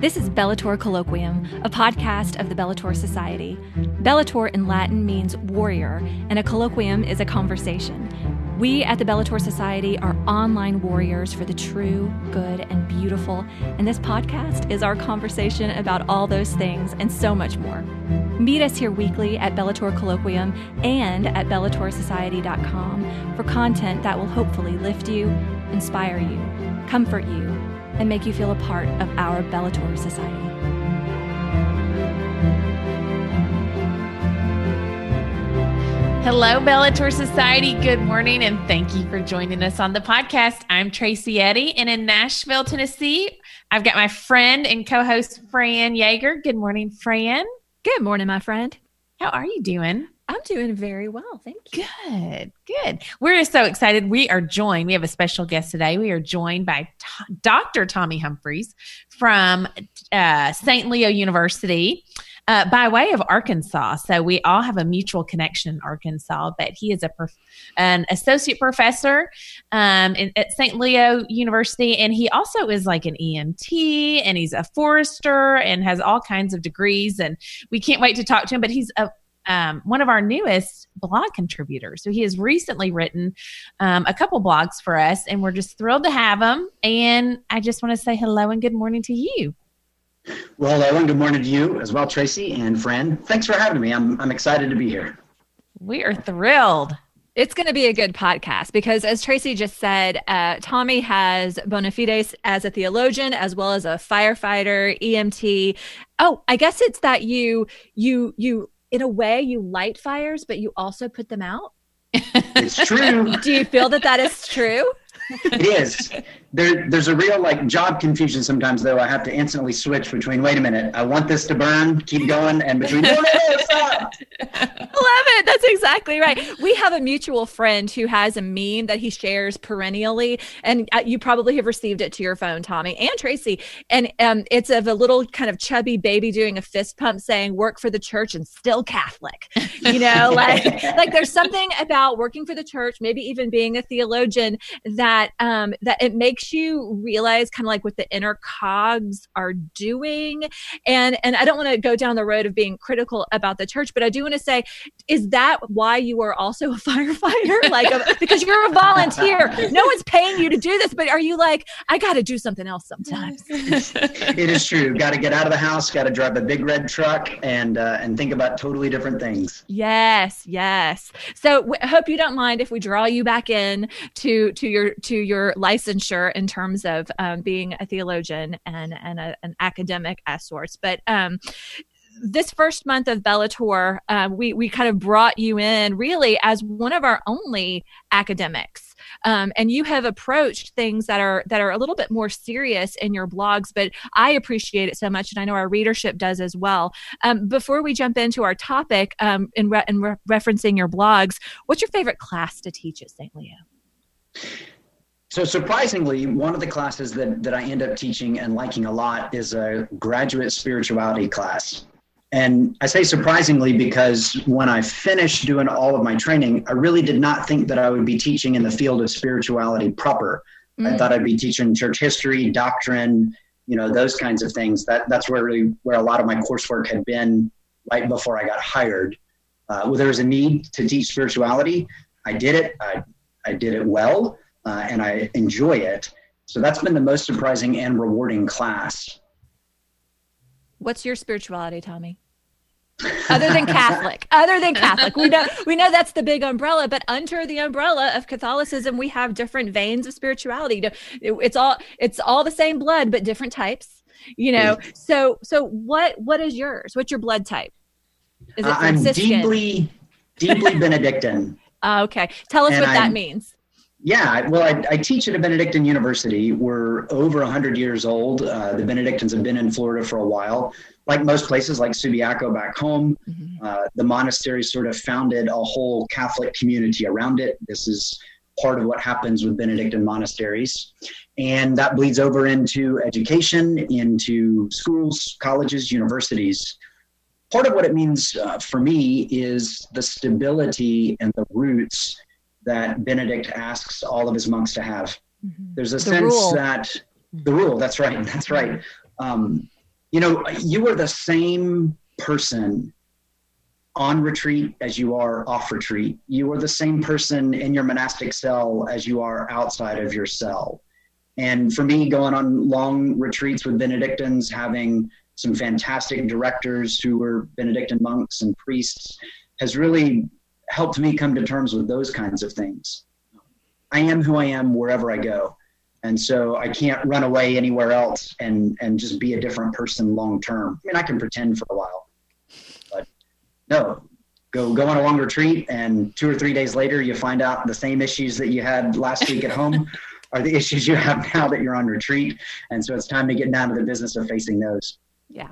This is Bellator Colloquium, a podcast of the Bellator Society. Bellator in Latin means warrior, and a colloquium is a conversation. We at the Bellator Society are online warriors for the true, good, and beautiful, and this podcast is our conversation about all those things and so much more. Meet us here weekly at Bellator Colloquium and at BellatorSociety.com for content that will hopefully lift you, inspire you, comfort you, and make you feel a part of our Bellator Society. Hello, Bellator Society. Good morning, and thank you for joining us on the podcast. I'm Tracy Eddy, and in Nashville, Tennessee, I've got my friend and co host, Fran Yeager. Good morning, Fran. Good morning, my friend. How are you doing? I'm doing very well. Thank you. Good, good. We're so excited. We are joined. We have a special guest today. We are joined by Dr. Tommy Humphreys from uh, St. Leo University. Uh, by way of Arkansas. So we all have a mutual connection in Arkansas, but he is a prof- an associate professor um, in, at St. Leo University, and he also is like an EMT, and he's a forester, and has all kinds of degrees. And we can't wait to talk to him. But he's a um, one of our newest blog contributors. So he has recently written um, a couple blogs for us, and we're just thrilled to have him. And I just want to say hello and good morning to you. Well, hello and good morning to you as well, Tracy and Fran. Thanks for having me. I'm, I'm excited to be here. We are thrilled. It's going to be a good podcast because, as Tracy just said, uh, Tommy has bona fides as a theologian as well as a firefighter, EMT. Oh, I guess it's that you you you in a way you light fires, but you also put them out. It's true. Do you feel that that is true? it is. There, there's a real like job confusion sometimes though. I have to instantly switch between wait a minute, I want this to burn, keep going, and between no, no, no, stop. Love it. That's exactly right. We have a mutual friend who has a meme that he shares perennially, and uh, you probably have received it to your phone, Tommy and Tracy. And um, it's of a little kind of chubby baby doing a fist pump, saying "Work for the church and still Catholic." You know, like like there's something about working for the church, maybe even being a theologian, that um, that it makes you realize kind of like what the inner cogs are doing. And and I don't want to go down the road of being critical about the church, but I do want to say, is that why you are also a firefighter? Like, a, because you're a volunteer. No one's paying you to do this, but are you like, I got to do something else sometimes? it is true. Got to get out of the house. Got to drive a big red truck and uh, and think about totally different things. Yes, yes. So w- hope you don't mind if we draw you back in to to your to your licensure in terms of um, being a theologian and and a, an academic as sorts. But um, this first month of Bellator, uh, we we kind of brought you in really as one of our only academics, um, and you have approached things that are that are a little bit more serious in your blogs. But I appreciate it so much, and I know our readership does as well. Um, before we jump into our topic, um, in, re- in re- referencing your blogs, what's your favorite class to teach at St. Leo? So surprisingly, one of the classes that, that I end up teaching and liking a lot is a graduate spirituality class. And I say surprisingly because when I finished doing all of my training, I really did not think that I would be teaching in the field of spirituality proper. Mm. I thought I'd be teaching church history, doctrine, you know, those kinds of things. That that's where really where a lot of my coursework had been right before I got hired. Uh, well, there was a need to teach spirituality. I did it. I I did it well, uh, and I enjoy it. So that's been the most surprising and rewarding class. What's your spirituality, Tommy? other than Catholic, other than Catholic, we know we know that's the big umbrella. But under the umbrella of Catholicism, we have different veins of spirituality. It's all it's all the same blood, but different types. You know. So so what what is yours? What's your blood type? Is it I'm deeply deeply Benedictine. Okay, tell us and what I'm, that means. Yeah, well, I, I, teach at a Benedictine university. We're over 100 years old. Uh, the Benedictines have been in Florida for a while. Like most places, like Subiaco back home, mm-hmm. uh, the monastery sort of founded a whole Catholic community around it. This is part of what happens with Benedictine monasteries. And that bleeds over into education, into schools, colleges, universities. Part of what it means uh, for me is the stability and the roots that Benedict asks all of his monks to have. Mm-hmm. There's a the sense rule. that the rule, that's right, that's right. Um, you know, you are the same person on retreat as you are off retreat. You are the same person in your monastic cell as you are outside of your cell. And for me, going on long retreats with Benedictines, having some fantastic directors who were Benedictine monks and priests, has really helped me come to terms with those kinds of things. I am who I am wherever I go. And so I can't run away anywhere else and, and just be a different person long term. I mean, I can pretend for a while, but no, go go on a long retreat, and two or three days later, you find out the same issues that you had last week at home are the issues you have now that you're on retreat. And so it's time to get down to the business of facing those. Yeah,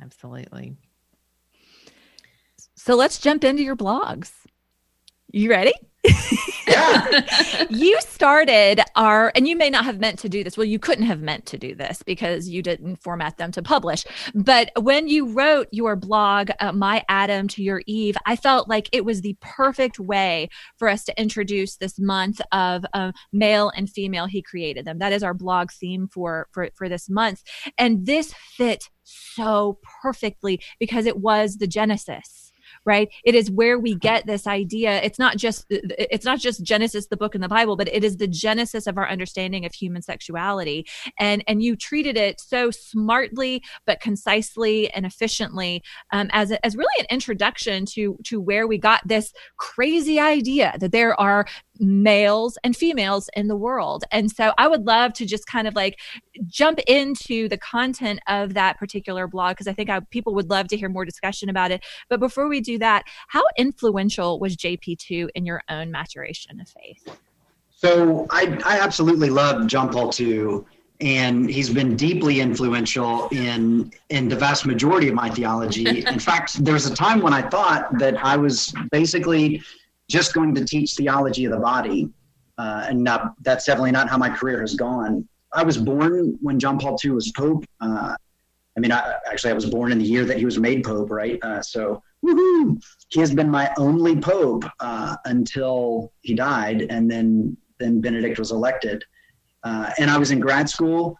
absolutely. So let's jump into your blogs. You ready? Yeah. you started our, and you may not have meant to do this. Well, you couldn't have meant to do this because you didn't format them to publish. But when you wrote your blog, uh, My Adam to Your Eve, I felt like it was the perfect way for us to introduce this month of uh, male and female. He created them. That is our blog theme for, for, for this month. And this fit so perfectly because it was the Genesis right it is where we get this idea it's not just it's not just genesis the book in the bible but it is the genesis of our understanding of human sexuality and and you treated it so smartly but concisely and efficiently um, as a, as really an introduction to to where we got this crazy idea that there are males and females in the world. And so I would love to just kind of like jump into the content of that particular blog because I think I, people would love to hear more discussion about it. But before we do that, how influential was JP2 in your own maturation of faith? So I, I absolutely love John Paul II and he's been deeply influential in in the vast majority of my theology. In fact, there was a time when I thought that I was basically just going to teach theology of the body. Uh, and not, that's definitely not how my career has gone. I was born when John Paul II was Pope. Uh, I mean, I, actually, I was born in the year that he was made Pope, right? Uh, so, woohoo! He has been my only Pope uh, until he died, and then then Benedict was elected. Uh, and I was in grad school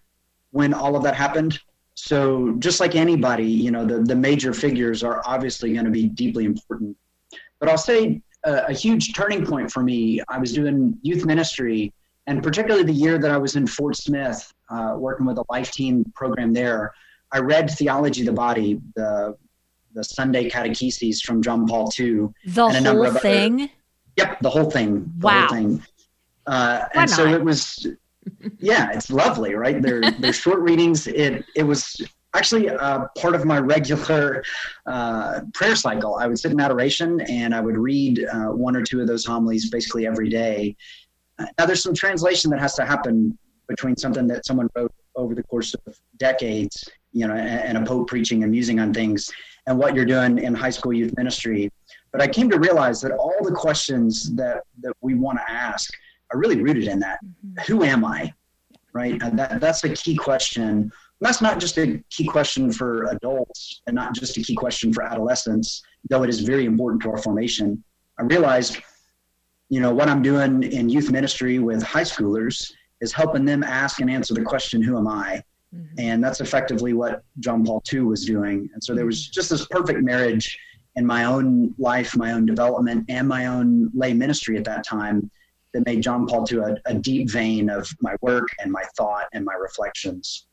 when all of that happened. So, just like anybody, you know, the the major figures are obviously going to be deeply important. But I'll say a, a huge turning point for me. I was doing youth ministry, and particularly the year that I was in Fort Smith, uh, working with a Life Teen program there. I read Theology of the Body, the the Sunday catecheses from John Paul II. The and a whole of thing. Other, yep, the whole thing. The wow. Whole thing. Uh, and so it was, yeah, it's lovely, right? They're they're short readings. It it was actually uh, part of my regular uh, prayer cycle. I would sit in adoration and I would read uh, one or two of those homilies basically every day. Now, there's some translation that has to happen between something that someone wrote over the course of decades, you know, and, and a pope preaching and musing on things, and what you're doing in high school youth ministry. But I came to realize that all the questions that that we want to ask are really rooted in that. Mm-hmm. Who am I? Right. And that, that's a key question that's not just a key question for adults and not just a key question for adolescents, though it is very important to our formation. I realized, you know, what I'm doing in youth ministry with high schoolers is helping them ask and answer the question, Who am I? Mm-hmm. And that's effectively what John Paul II was doing. And so there was just this perfect marriage in my own life, my own development, and my own lay ministry at that time that made John Paul II a, a deep vein of my work and my thought and my reflections.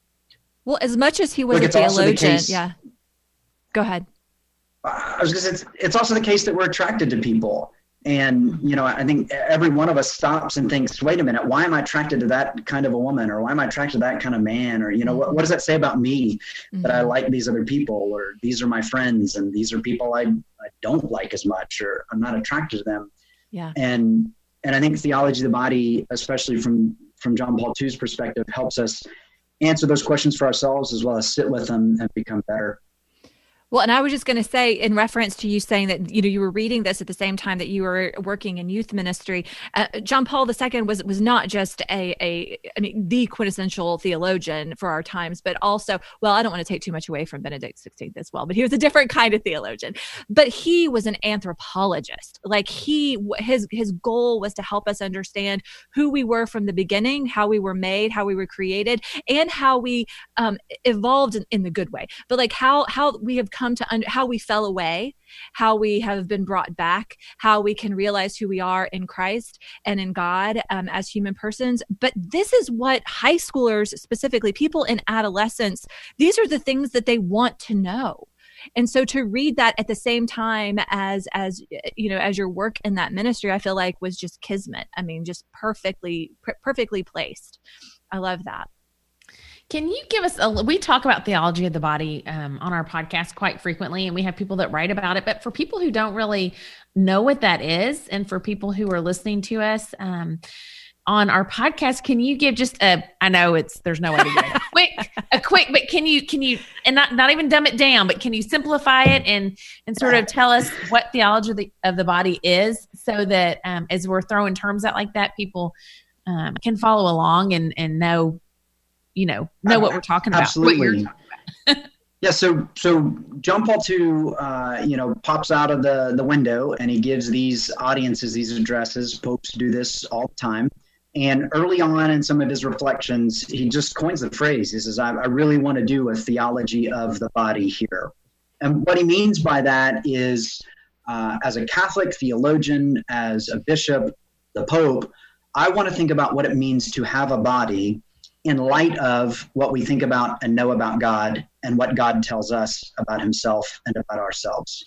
Well, as much as he was Look, a theologian, yeah. Go ahead. I was going to say, it's, it's also the case that we're attracted to people. And, you know, I think every one of us stops and thinks, wait a minute, why am I attracted to that kind of a woman? Or why am I attracted to that kind of man? Or, you know, what, what does that say about me that I mm-hmm. like these other people? Or these are my friends and these are people I, I don't like as much or I'm not attracted to them. Yeah. And, and I think theology of the body, especially from, from John Paul II's perspective, helps us answer those questions for ourselves as well as sit with them and become better. Well, and I was just going to say, in reference to you saying that you know you were reading this at the same time that you were working in youth ministry, uh, John Paul II was was not just a a I mean the quintessential theologian for our times, but also well, I don't want to take too much away from Benedict XVI as well, but he was a different kind of theologian. But he was an anthropologist. Like he his his goal was to help us understand who we were from the beginning, how we were made, how we were created, and how we um, evolved in, in the good way. But like how how we have come to under how we fell away, how we have been brought back, how we can realize who we are in Christ and in God um, as human persons. But this is what high schoolers, specifically people in adolescence, these are the things that they want to know. And so to read that at the same time as as you know as your work in that ministry i feel like was just kismet. I mean just perfectly perfectly placed. I love that can you give us a? We talk about theology of the body um, on our podcast quite frequently, and we have people that write about it. But for people who don't really know what that is, and for people who are listening to us um, on our podcast, can you give just a? I know it's there's no way to do it. quick, a quick, but can you can you and not not even dumb it down, but can you simplify it and and sort of tell us what theology of the, of the body is, so that um, as we're throwing terms out like that, people um, can follow along and and know you know know what we're talking about. Absolutely. yeah. So so John Paul II, uh, you know, pops out of the the window and he gives these audiences these addresses. Popes do this all the time. And early on in some of his reflections, he just coins the phrase. He says, I, I really want to do a theology of the body here. And what he means by that is, uh, as a Catholic theologian, as a bishop, the Pope, I want to think about what it means to have a body in light of what we think about and know about God and what God tells us about himself and about ourselves.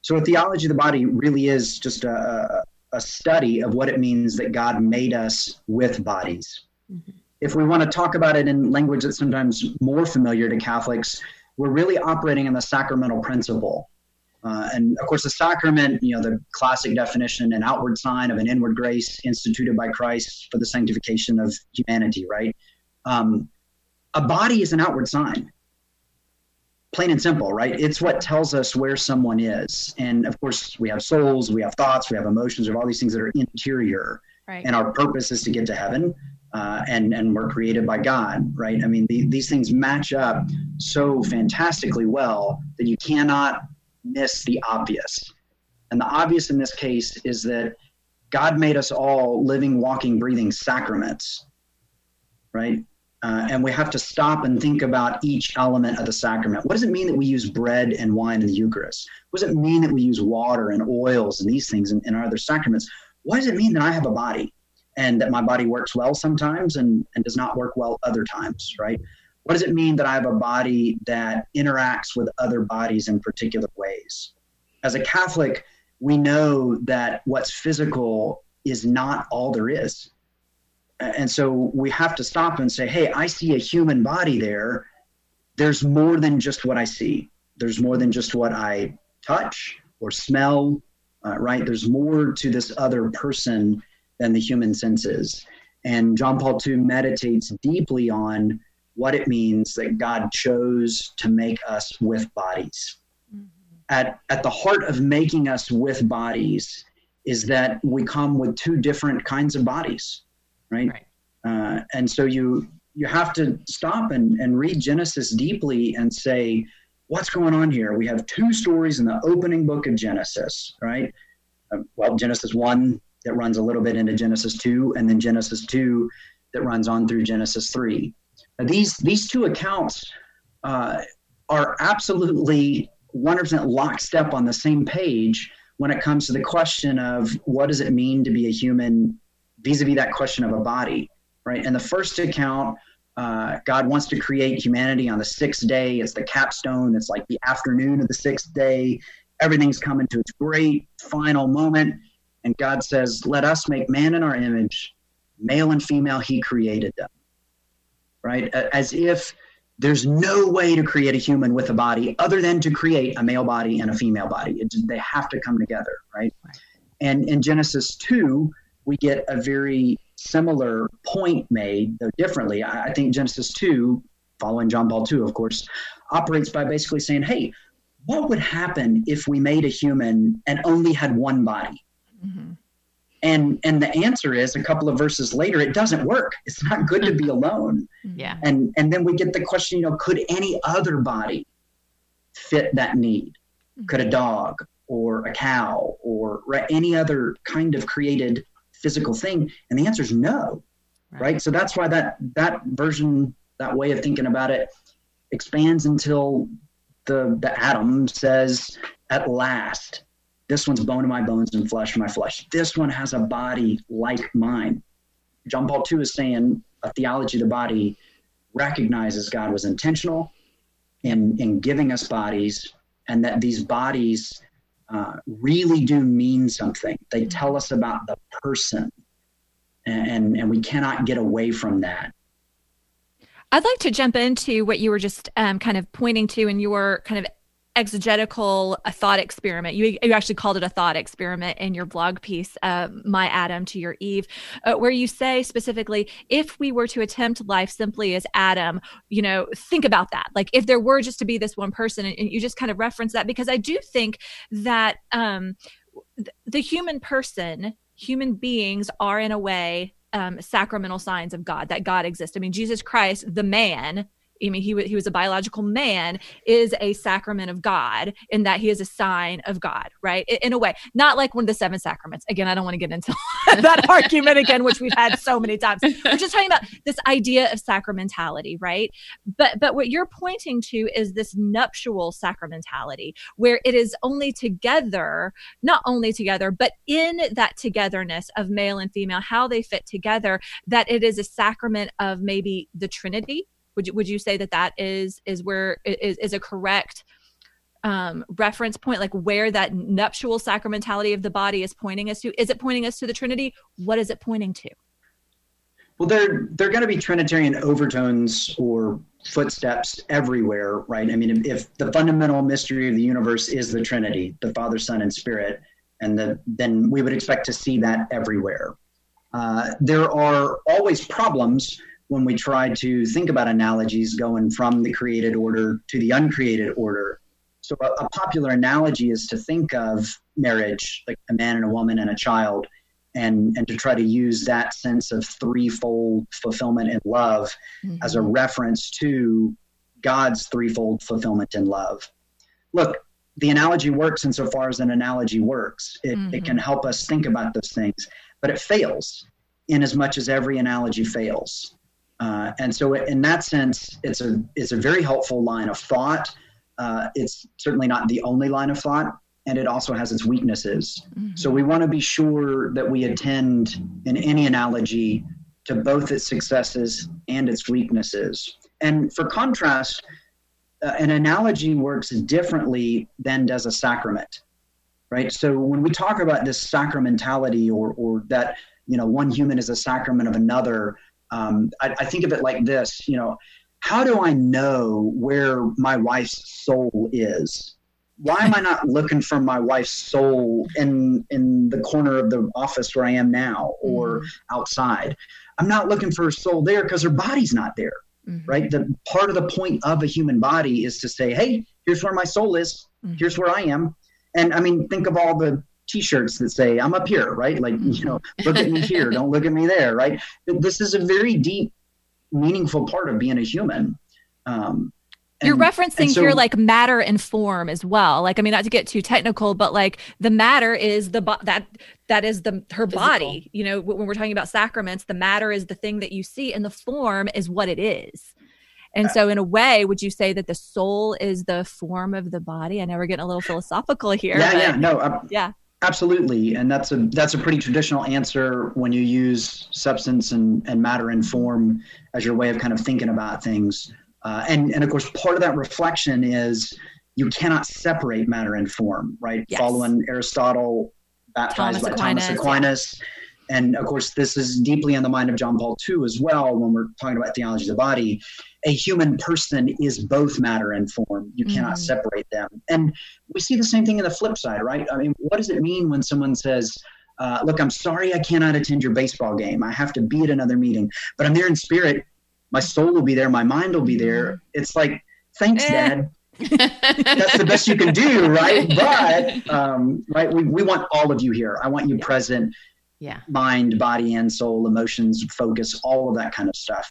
So, a theology of the body really is just a, a study of what it means that God made us with bodies. Mm-hmm. If we want to talk about it in language that's sometimes more familiar to Catholics, we're really operating in the sacramental principle. Uh, and of course, the sacrament, you know, the classic definition, an outward sign of an inward grace instituted by Christ for the sanctification of humanity, right? Um, a body is an outward sign, plain and simple, right? It's what tells us where someone is. And of course, we have souls, we have thoughts, we have emotions, we have all these things that are interior. Right. And our purpose is to get to heaven. Uh, and and we're created by God, right? I mean, the, these things match up so fantastically well that you cannot miss the obvious. And the obvious in this case is that God made us all living, walking, breathing sacraments, right? Uh, and we have to stop and think about each element of the sacrament. What does it mean that we use bread and wine in the Eucharist? What does it mean that we use water and oils and these things in, in our other sacraments? What does it mean that I have a body and that my body works well sometimes and, and does not work well other times, right? What does it mean that I have a body that interacts with other bodies in particular ways? As a Catholic, we know that what's physical is not all there is and so we have to stop and say, hey, I see a human body there. There's more than just what I see. There's more than just what I touch or smell, uh, right? There's more to this other person than the human senses. And John Paul II meditates deeply on what it means that God chose to make us with bodies. Mm-hmm. At, at the heart of making us with bodies is that we come with two different kinds of bodies right? right. Uh, and so you you have to stop and, and read Genesis deeply and say, what's going on here? We have two stories in the opening book of Genesis, right? Uh, well, Genesis 1 that runs a little bit into Genesis 2, and then Genesis 2 that runs on through Genesis 3. Now, these, these two accounts uh, are absolutely 100% lockstep on the same page when it comes to the question of what does it mean to be a human vis-a-vis that question of a body, right? In the first account, uh, God wants to create humanity on the sixth day. It's the capstone. It's like the afternoon of the sixth day. Everything's coming to its great final moment. And God says, Let us make man in our image, male and female, He created them. Right? As if there's no way to create a human with a body other than to create a male body and a female body. It, they have to come together, right? And in Genesis 2, we get a very similar point made, though differently. I think Genesis 2, following John Paul II, of course, operates by basically saying, hey, what would happen if we made a human and only had one body? Mm-hmm. And and the answer is a couple of verses later, it doesn't work. It's not good to be alone. Yeah. And and then we get the question, you know, could any other body fit that need? Mm-hmm. Could a dog or a cow or any other kind of created physical thing? And the answer is no. Right. right? So that's why that that version, that way of thinking about it expands until the the Adam says at last this one's bone of my bones and flesh of my flesh this one has a body like mine john paul ii is saying a theology of the body recognizes god was intentional in in giving us bodies and that these bodies uh, really do mean something they mm-hmm. tell us about the person and and we cannot get away from that I'd like to jump into what you were just um, kind of pointing to in your kind of exegetical a thought experiment. You, you actually called it a thought experiment in your blog piece, uh, My Adam to Your Eve, uh, where you say specifically, if we were to attempt life simply as Adam, you know, think about that. Like if there were just to be this one person, and, and you just kind of reference that because I do think that um, th- the human person, human beings are in a way um, sacramental signs of God, that God exists. I mean, Jesus Christ, the man, I mean, he, w- he was a biological man, is a sacrament of God in that he is a sign of God, right? In, in a way, not like one of the seven sacraments. Again, I don't want to get into that argument again, which we've had so many times. We're just talking about this idea of sacramentality, right? But but what you're pointing to is this nuptial sacramentality, where it is only together, not only together, but in that togetherness of male and female, how they fit together, that it is a sacrament of maybe the Trinity would you, would you say that that is is where is, is a correct um, reference point, like where that nuptial sacramentality of the body is pointing us to? Is it pointing us to the Trinity? What is it pointing to? Well, there there are going to be Trinitarian overtones or footsteps everywhere, right? I mean, if the fundamental mystery of the universe is the Trinity, the Father, Son, and Spirit, and the, then we would expect to see that everywhere. Uh, there are always problems when we try to think about analogies going from the created order to the uncreated order. So, a, a, popular analogy is to think of marriage like a man and a woman and a child, and, and to try to use that sense of threefold fulfillment in love mm-hmm. as a reference to God's threefold fulfillment in love. Look, the analogy works insofar as an analogy works. It, mm-hmm. it can help us think about those things, but it fails in as much as every analogy fails. Uh, and so, in that sense, it's a it's a very helpful line of thought. Uh, it's certainly not the only line of thought, and it also has its weaknesses. Mm-hmm. So we want to be sure that we attend in any analogy to both its successes and its weaknesses. And for contrast, uh, an analogy works differently than does a sacrament, right? So when we talk about this sacramentality, or or that you know one human is a sacrament of another um, I, I think of it like this you know how do i know where my wife's soul is why am I not looking for my wife's soul in in the corner of the office where I am now or mm-hmm. outside? I'm not looking for her soul there because her body's not there. Mm-hmm. Right? The part of the point of a human body is to say, "Hey, here's where my soul is. Mm-hmm. Here's where I am." And I mean, think of all the t-shirts that say i'm up here right like you know look at me here don't look at me there right this is a very deep meaningful part of being a human um, and, You're referencing so, here like matter and form as well. Like I mean, not to get too technical, but like the matter is the bo- that that is the her physical. body. You know, when we're talking about sacraments, the matter is the thing that you see, and the form is what it is. And so, in a way, would you say that the soul is the form of the body? I know we're getting a little philosophical here. Yeah, yeah, no, uh, yeah. Absolutely, and that's a that's a pretty traditional answer when you use substance and, and matter and form as your way of kind of thinking about things. Uh, and and of course, part of that reflection is you cannot separate matter and form, right? Yes. Following Aristotle, baptized Thomas by Aquinas, Thomas Aquinas. Yeah. And of course, this is deeply in the mind of John Paul II as well when we're talking about theology of the body a human person is both matter and form. You cannot mm-hmm. separate them. And we see the same thing in the flip side, right? I mean, what does it mean when someone says, uh, look, I'm sorry I cannot attend your baseball game. I have to be at another meeting, but I'm there in spirit. My soul will be there. My mind will be there. Mm-hmm. It's like, thanks, eh. Dad. that's the best you can do, right? But um, right, we, we want all of you here. I want you present. Yeah. Mind, body, and soul, emotions, focus, all of that kind of stuff.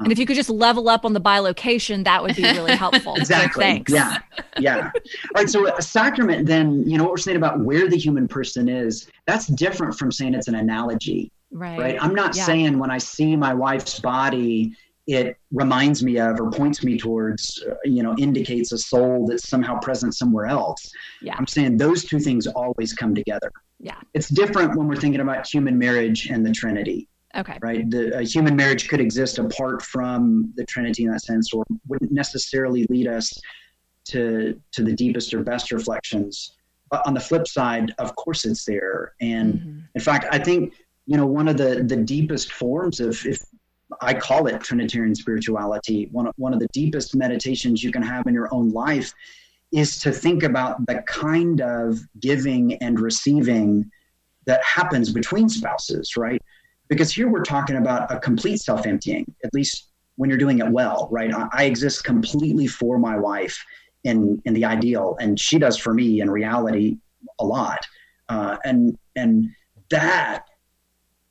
And if you could just level up on the bilocation, that would be really helpful. exactly. So thanks. Yeah. Yeah. All right. So a sacrament, then, you know, what we're saying about where the human person is, that's different from saying it's an analogy. Right. Right. I'm not Yeah. saying when I see my wife's body, it reminds me of or points me towards, uh, you know, indicates a soul that's somehow present somewhere else. Yeah. I'm saying those two things always come together. Yeah. It's different when we're thinking about human marriage and the Trinity Okay. right? The a human marriage could exist apart from the Trinity in that sense, or wouldn't necessarily lead us to to the deepest or best reflections. But on the flip side, of course, it's there. And Mhm. in fact, I think you know one of the the deepest forms of if I call it Trinitarian spirituality, one of, one of the deepest meditations you can have in your own life is to think about the kind of giving and receiving that happens between spouses, right? Because here we're talking about a complete self emptying, at least when you're doing it well, right? I, I exist completely for my wife in in the ideal, and she does for me in reality a lot, uh, and and that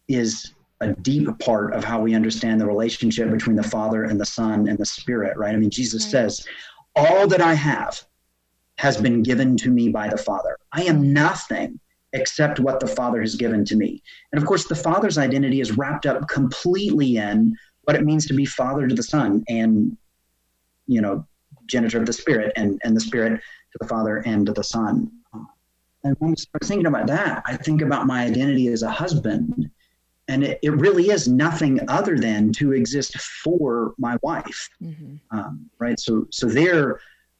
is a deep part of how we understand the relationship between the Father and the Son and the Spirit, right? I mean, Jesus Right. says, "All that I have has been given to me by the Father. I am nothing." Except what the Father has given to me. And of course, the Father's identity is wrapped up completely in what it means to be Father to the Son and, you know, genitor of the Spirit and, and the Spirit to the Father and to the Son. And when we start thinking about that, I think about my identity as a husband. And it, it really is nothing other than to exist for my wife. Mhm. Um, right. So, so there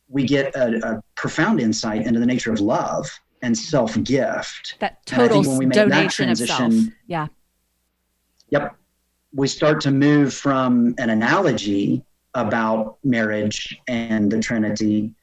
we get a, a profound insight into the nature of love and self gift. That And I think total when we make that donation of self. transition- Yeah. Yep. We start to move from an analogy about marriage and the Trinity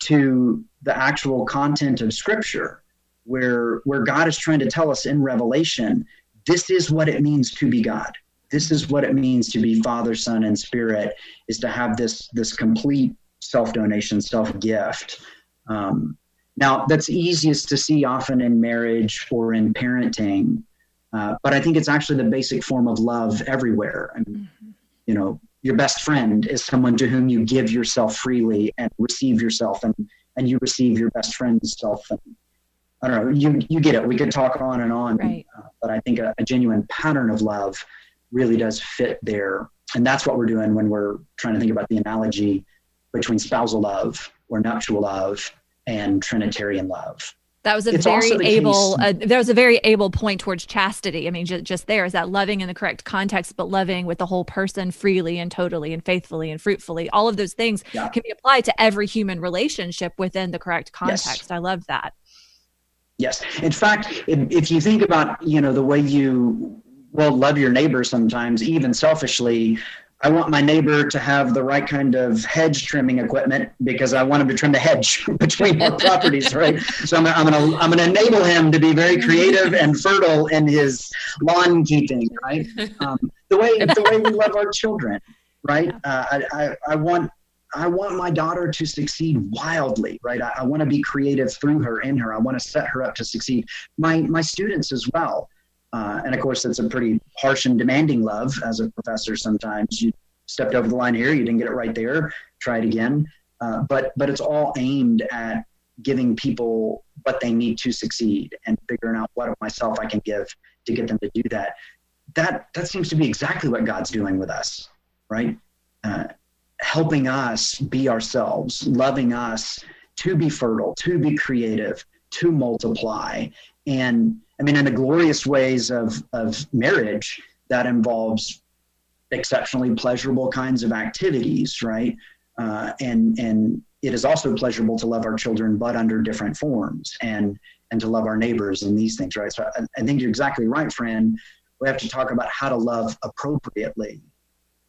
to the actual content of Scripture, where where God is trying to tell us in Revelation, this is what it means to be God. This is what it means to be Father, Son, and Spirit, is to have this this complete self donation, self gift. Um, now, that's easiest to see often in marriage or in parenting. Uh, but I think it's actually the basic form of love everywhere. I mean, Mhm. you know, your best friend is someone to whom you give yourself freely and receive yourself, and and you receive your best friend's self. And I don't know, you you get it. We could talk on and on, Right. uh, but I think a, a genuine pattern of love really does fit there, and that's what we're doing when we're trying to think about the analogy between spousal love or nuptial love and Trinitarian love. That was a It's very able. Uh, that was a very able point towards chastity. I mean, just, just there is that loving in the correct context, but loving with the whole person freely and totally and faithfully and fruitfully. All of those things Yeah. can be applied to every human relationship within the correct Yes. context. I love that. Yes. In fact, if, if you think about, you know, the way you well love your neighbor sometimes, even selfishly, I want my neighbor to have the right kind of hedge trimming equipment because I want him to trim the hedge between our properties, right? So I'm, I'm gonna I'm gonna enable him to be very creative and fertile in his lawn keeping, right? Um, the way the way we love our children, right? Uh, I, I I want I want my daughter to succeed wildly, right? I, I want to be creative through her, in her. I want to set her up to succeed. My my students as well. Uh, and of course, it's a pretty harsh and demanding love as a professor. Sometimes you stepped over the line here, you didn't get it right there. Try it again. Uh, but but it's all aimed at giving people what they need to succeed and figuring out what of myself I can give to get them to do that. That that seems to be exactly what God's doing with us, right? Uh, helping us be ourselves, loving us to be fertile, to be creative, to multiply. And I mean, in the glorious ways of, of marriage, that involves exceptionally pleasurable kinds of activities, right? Uh, and and it is also pleasurable to love our children, but under different forms, and and to love our neighbors and these things, right? So I, I think you're exactly right, friend. We have to talk about how to love appropriately,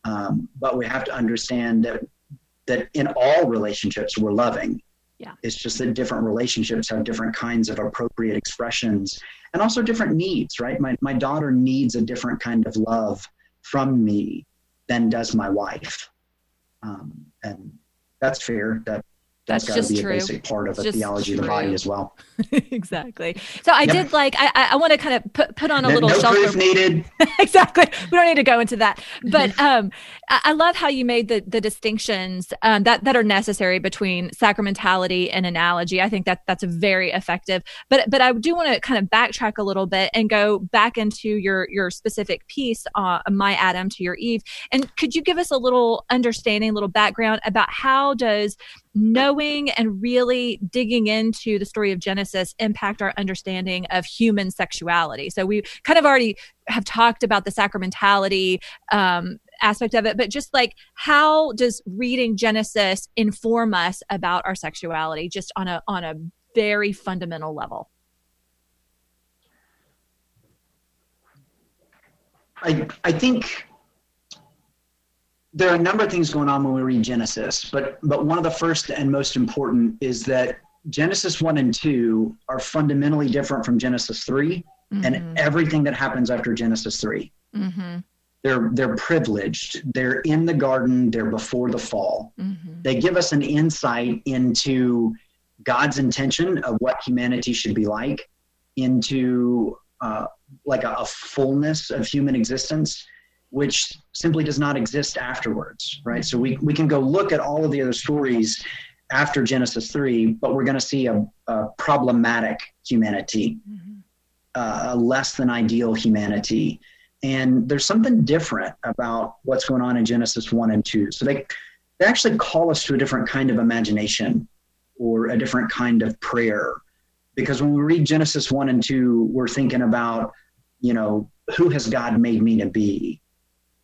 um, but we have to understand that that in all relationships we're loving. Yeah. It's just that different relationships have different kinds of appropriate expressions and also different needs, right? My my daughter needs a different kind of love from me than does my wife. Um, and that's fair. That That's, got to just be true. a basic part of It's a theology of the body as well. exactly. So I Yep. did like I I- want to kind of put put on a No, little no shelter proof needed. exactly. We don't need to go into that. But um, I, love how you made the the distinctions um, that that are necessary between sacramentality and analogy. I think that that's a very effective. But but I do want to kind of backtrack a little bit and go back into your your specific piece, uh, my Adam to your Eve. And could you give us a little understanding, a little background about how does knowing and really digging into the story of Genesis impact our understanding of human sexuality. So we kind of already have talked about the sacramentality um, aspect of it, but just like how does reading Genesis inform us about our sexuality, just on a on a very fundamental level? I, I think there are a number of things going on when we read Genesis, but but one of the first and most important is that Genesis one and two are fundamentally different from Genesis 3 and everything that happens after Genesis three. mm-hmm. They're they're privileged. They're in the garden. They're before the fall. Mm-hmm. They give us an insight into God's intention of what humanity should be like, into uh, like a, a fullness of human existence, which simply does not exist afterwards, right? So we, we can go look at all of the other stories after Genesis 3, but we're going to see a, a problematic humanity, uh, a less than ideal humanity. And there's something different about what's going on in Genesis 1 and 2. So they, they actually call us to a different kind of imagination or a different kind of prayer. Because when we read Genesis 1 and 2, we're thinking about, you know, who has God made me to be?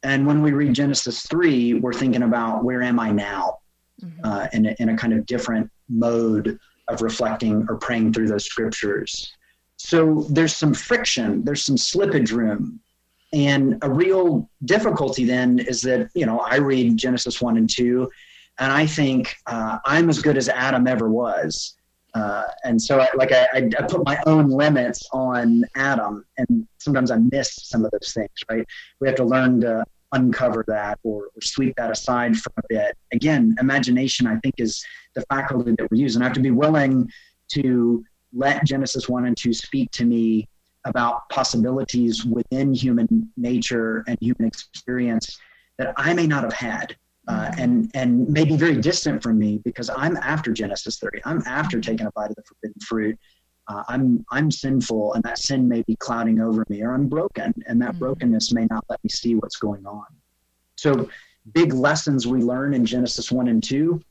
And when we read Genesis 3, we're thinking about where am I now? Uh, in, a, in a kind of different mode of reflecting or praying through those scriptures. So there's some friction, there's some slippage room. And a real difficulty then is that, you know, I read Genesis 1 and 2, and I think uh, I'm as good as Adam ever was. Uh, and so, I, like, I, I, put my own limits on Adam, and sometimes I miss some of those things, right? We have to learn to uncover that or, or sweep that aside for a bit. Again, imagination, I think, is the faculty that we're using. I have to be willing to let Genesis 1 and 2 speak to me about possibilities within human nature and human experience that I may not have had. Uh, and and may be very distant from me because I'm after Genesis 30. I'm after taking a bite of the forbidden fruit. Uh, I'm I'm sinful, and that sin may be clouding over me, or I'm broken, and that Mhm. brokenness may not let me see what's going on. So, big lessons we learn in Genesis 1 and 2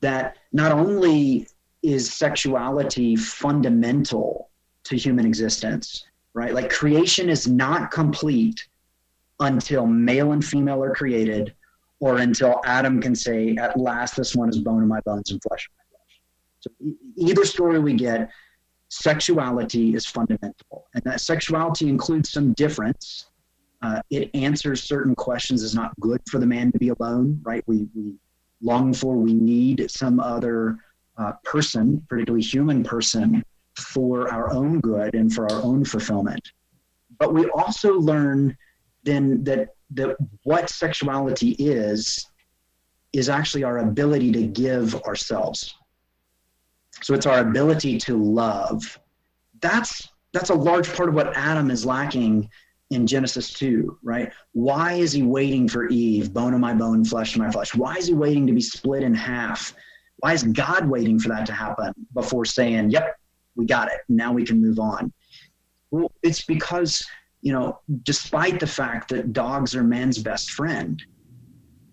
that not only is sexuality fundamental to human existence, right? Like creation is not complete until male and female are created, or until Adam can say, At last, this one is bone of my bones and flesh of my flesh. So, either story we get, sexuality is fundamental. And that sexuality includes some difference. Uh, it answers certain questions. It's not good for the man to be alone, right? We, we long for, we need some other uh, person, particularly human person, for our own good and for our own fulfillment. But we also learn then that that what sexuality is is actually our ability to give ourselves. So it's our ability to love. That's that's a large part of what Adam is lacking in Genesis 2, right? Why is he waiting for Eve, bone of my bone, flesh of my flesh? Why is he waiting to be split in half? Why is God waiting for that to happen before saying, "Yep, we got it. Now we can move on"? Well, it's because you know, despite the fact that dogs are man's best friend,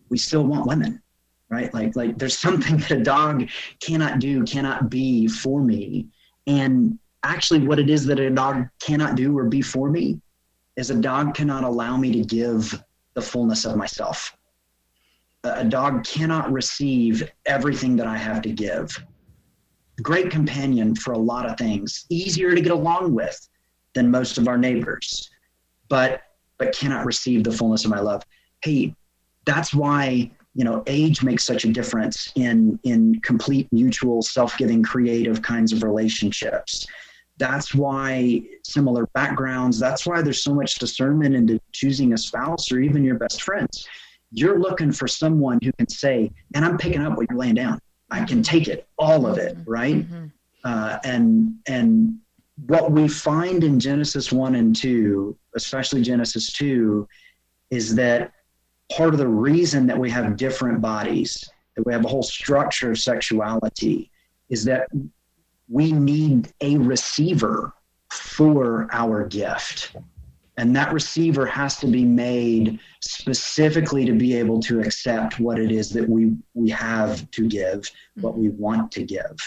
we still want women, right? Like, like there's something that a dog cannot do, cannot be for me. And actually, what it is that a dog cannot do or be for me is a dog cannot allow me to give the fullness of myself. A a dog cannot receive everything that I have to give. Great companion for a lot of things, easier to get along with than most of our neighbors but but cannot receive the fullness of my love hey that's why you know age makes such a difference in in complete mutual self-giving creative kinds of relationships that's why similar backgrounds that's why there's so much discernment into choosing a spouse or even your best friends you're looking for someone who can say and i'm picking up what you're laying down I can take it, all of it, right? Mm-hmm. Uh, and and what we find in Genesis one and two, especially Genesis two, is that part of the reason that we have different bodies, that we have a whole structure of sexuality, is that we need a receiver for our gift. And that receiver has to be made specifically to be able to accept what it is that we, we have to give, what we want to give.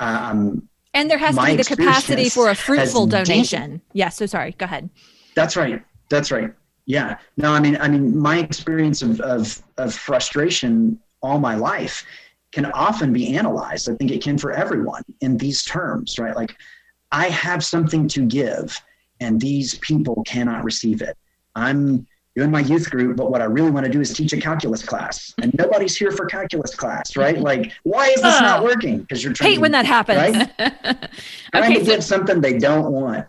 Um, and there has to be the capacity for a fruitful deep- donation. Yeah. So sorry. Go ahead. That's right. That's right. Yeah. No, I mean, I mean, my experience of, of, of frustration all my life can often be analyzed. I think it can for everyone in these terms, right? Like, I have something to give, and these people cannot receive it. I'm doing my youth group, but what I really want to do is teach a calculus class, and nobody's here for calculus class, right? Like, why is this not working? Because you're trying Hate when that happens. right? trying okay, to so, give something they don't want.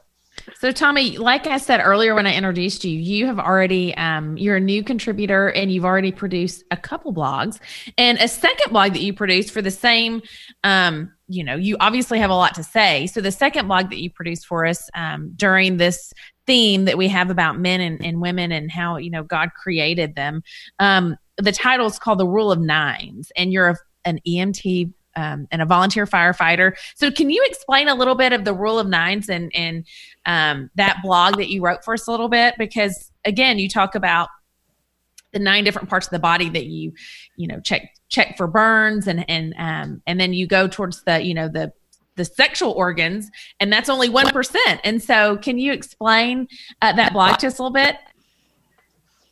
so Tommy, like I said earlier when I introduced you, you have already um, you're a new contributor and you've already produced a couple blogs and a second blog that you produced for the same. Um, you know, you obviously have a lot to say. So the second blog that you produced for us um, during this theme that we have about men and, and women and how you know God created them. Um, the title is called "The Rule of Nines," and you're a, an EMT um, and a volunteer firefighter. So, can you explain a little bit of the Rule of Nines and and um, that blog that you wrote for us a little bit? Because again, you talk about the nine different parts of the body that you you know check check for burns and and um, and then you go towards the you know the the sexual organs and that's only 1% and so can you explain uh, that blog to us a little bit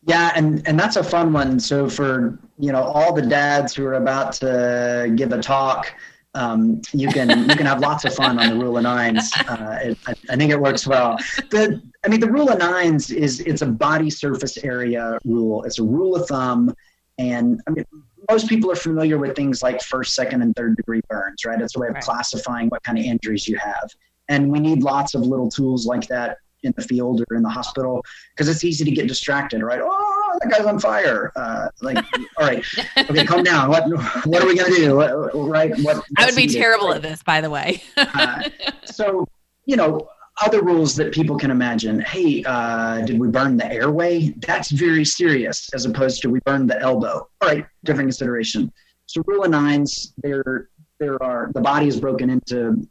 Yeah, and and that's a fun one. So for you know all the dads who are about to give a talk, um, you can you can have lots of fun on the rule of nines. Uh, it, I, I think it works well. The I mean the rule of nines is it's a body surface area rule. It's a rule of thumb, and I mean most people are familiar with things like first, second, and third degree burns, right? It's a way of Right. classifying what kind of injuries you have, and we need lots of little tools like that in the field or in the hospital because it's easy to get distracted, right? Oh, that guy's on fire. Uh, like, all right, okay, calm down. What what are we gonna do? What, right? What? i would be terrible at this by the way Uh, so, you know, other rules that people can imagine. Hey, uh, did we burn the airway? That's very serious, as opposed to we burned the elbow. All right, different consideration. So, rule of nines. There, there are the body is broken into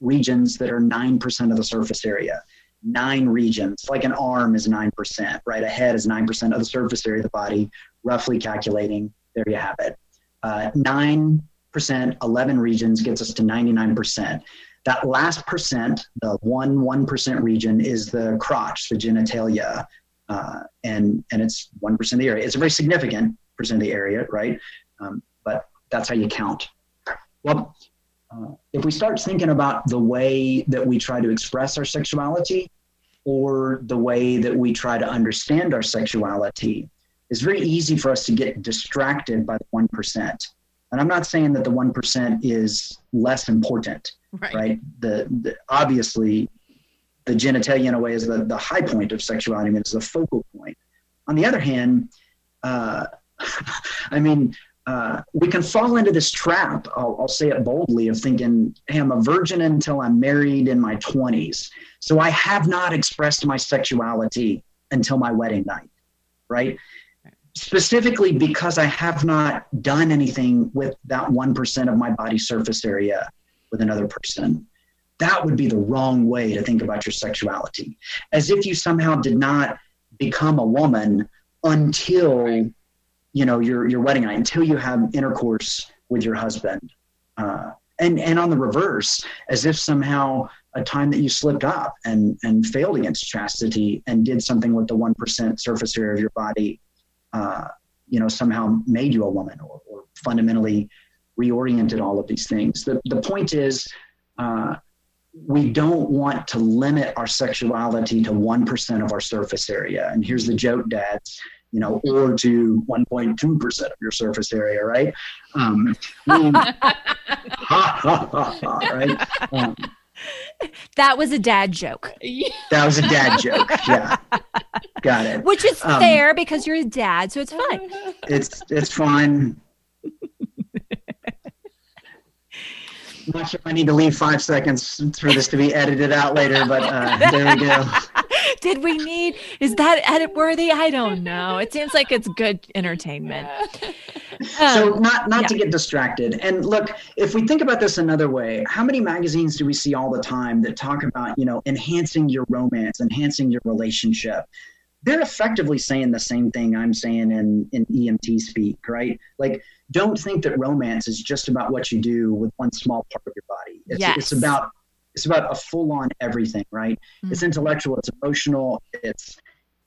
regions that are nine percent of the surface area. Nine regions, like an arm is nine percent, right? A head is nine percent of the surface area of the body. Roughly calculating, there you have it. Uh, Nine percent, eleven regions gets us to ninety-nine percent. That last percent, the one one percent region, is the crotch, the genitalia, uh, and and it's one percent of the area. It's a very significant percent of the area, right? Um, but that's how you count. Well, uh, if we start thinking about the way that we try to express our sexuality, or the way that we try to understand our sexuality, it's very easy for us to get distracted by the one percent. And I'm not saying that the one percent is less important right, right? The, the obviously the genitalia in a way is the, the high point of sexuality, I mean, it's the focal point. On the other hand, uh, I mean, uh, we can fall into this trap. I'll, I'll say it boldly of thinking, "Hey, I'm a virgin until I'm married in my 20s, so I have not expressed my sexuality until my wedding night." Right? Specifically because I have not done anything with that one percent of my body surface area with another person. That would be the wrong way to think about your sexuality, as if you somehow did not become a woman until you know your your wedding night, until you have intercourse with your husband, uh, and and on the reverse, as if somehow a time that you slipped up and and failed against chastity and did something with the one percent surface area of your body, uh, you know somehow made you a woman or, or fundamentally reoriented all of these things. The, the point is, uh, we don't want to limit our sexuality to 1% of our surface area. And here's the joke, dads, you know, or to 1.2% of your surface area, right? Um, we- ha, ha, ha, ha, right? Um, That was a dad joke, that was a dad joke. Yeah. Got it. which is Um, fair because you're a dad, so it's fine. It's, it's fine. not sure if I need to leave five seconds for this to be edited out later, but uh, there we go. Did we need? Is that edit worthy? I don't know. It seems like it's good entertainment. so not not yeah. to get distracted. And look, if we think about this another way, how many magazines do we see all the time that talk about you know enhancing your romance, enhancing your relationship? They're effectively saying the same thing I'm saying in in EMT speak, right? Like don't think that romance is just about what you do with one small part of your body. It's, yes. it's about it's about a full on everything, right? Mm-hmm. It's intellectual, it's emotional, it's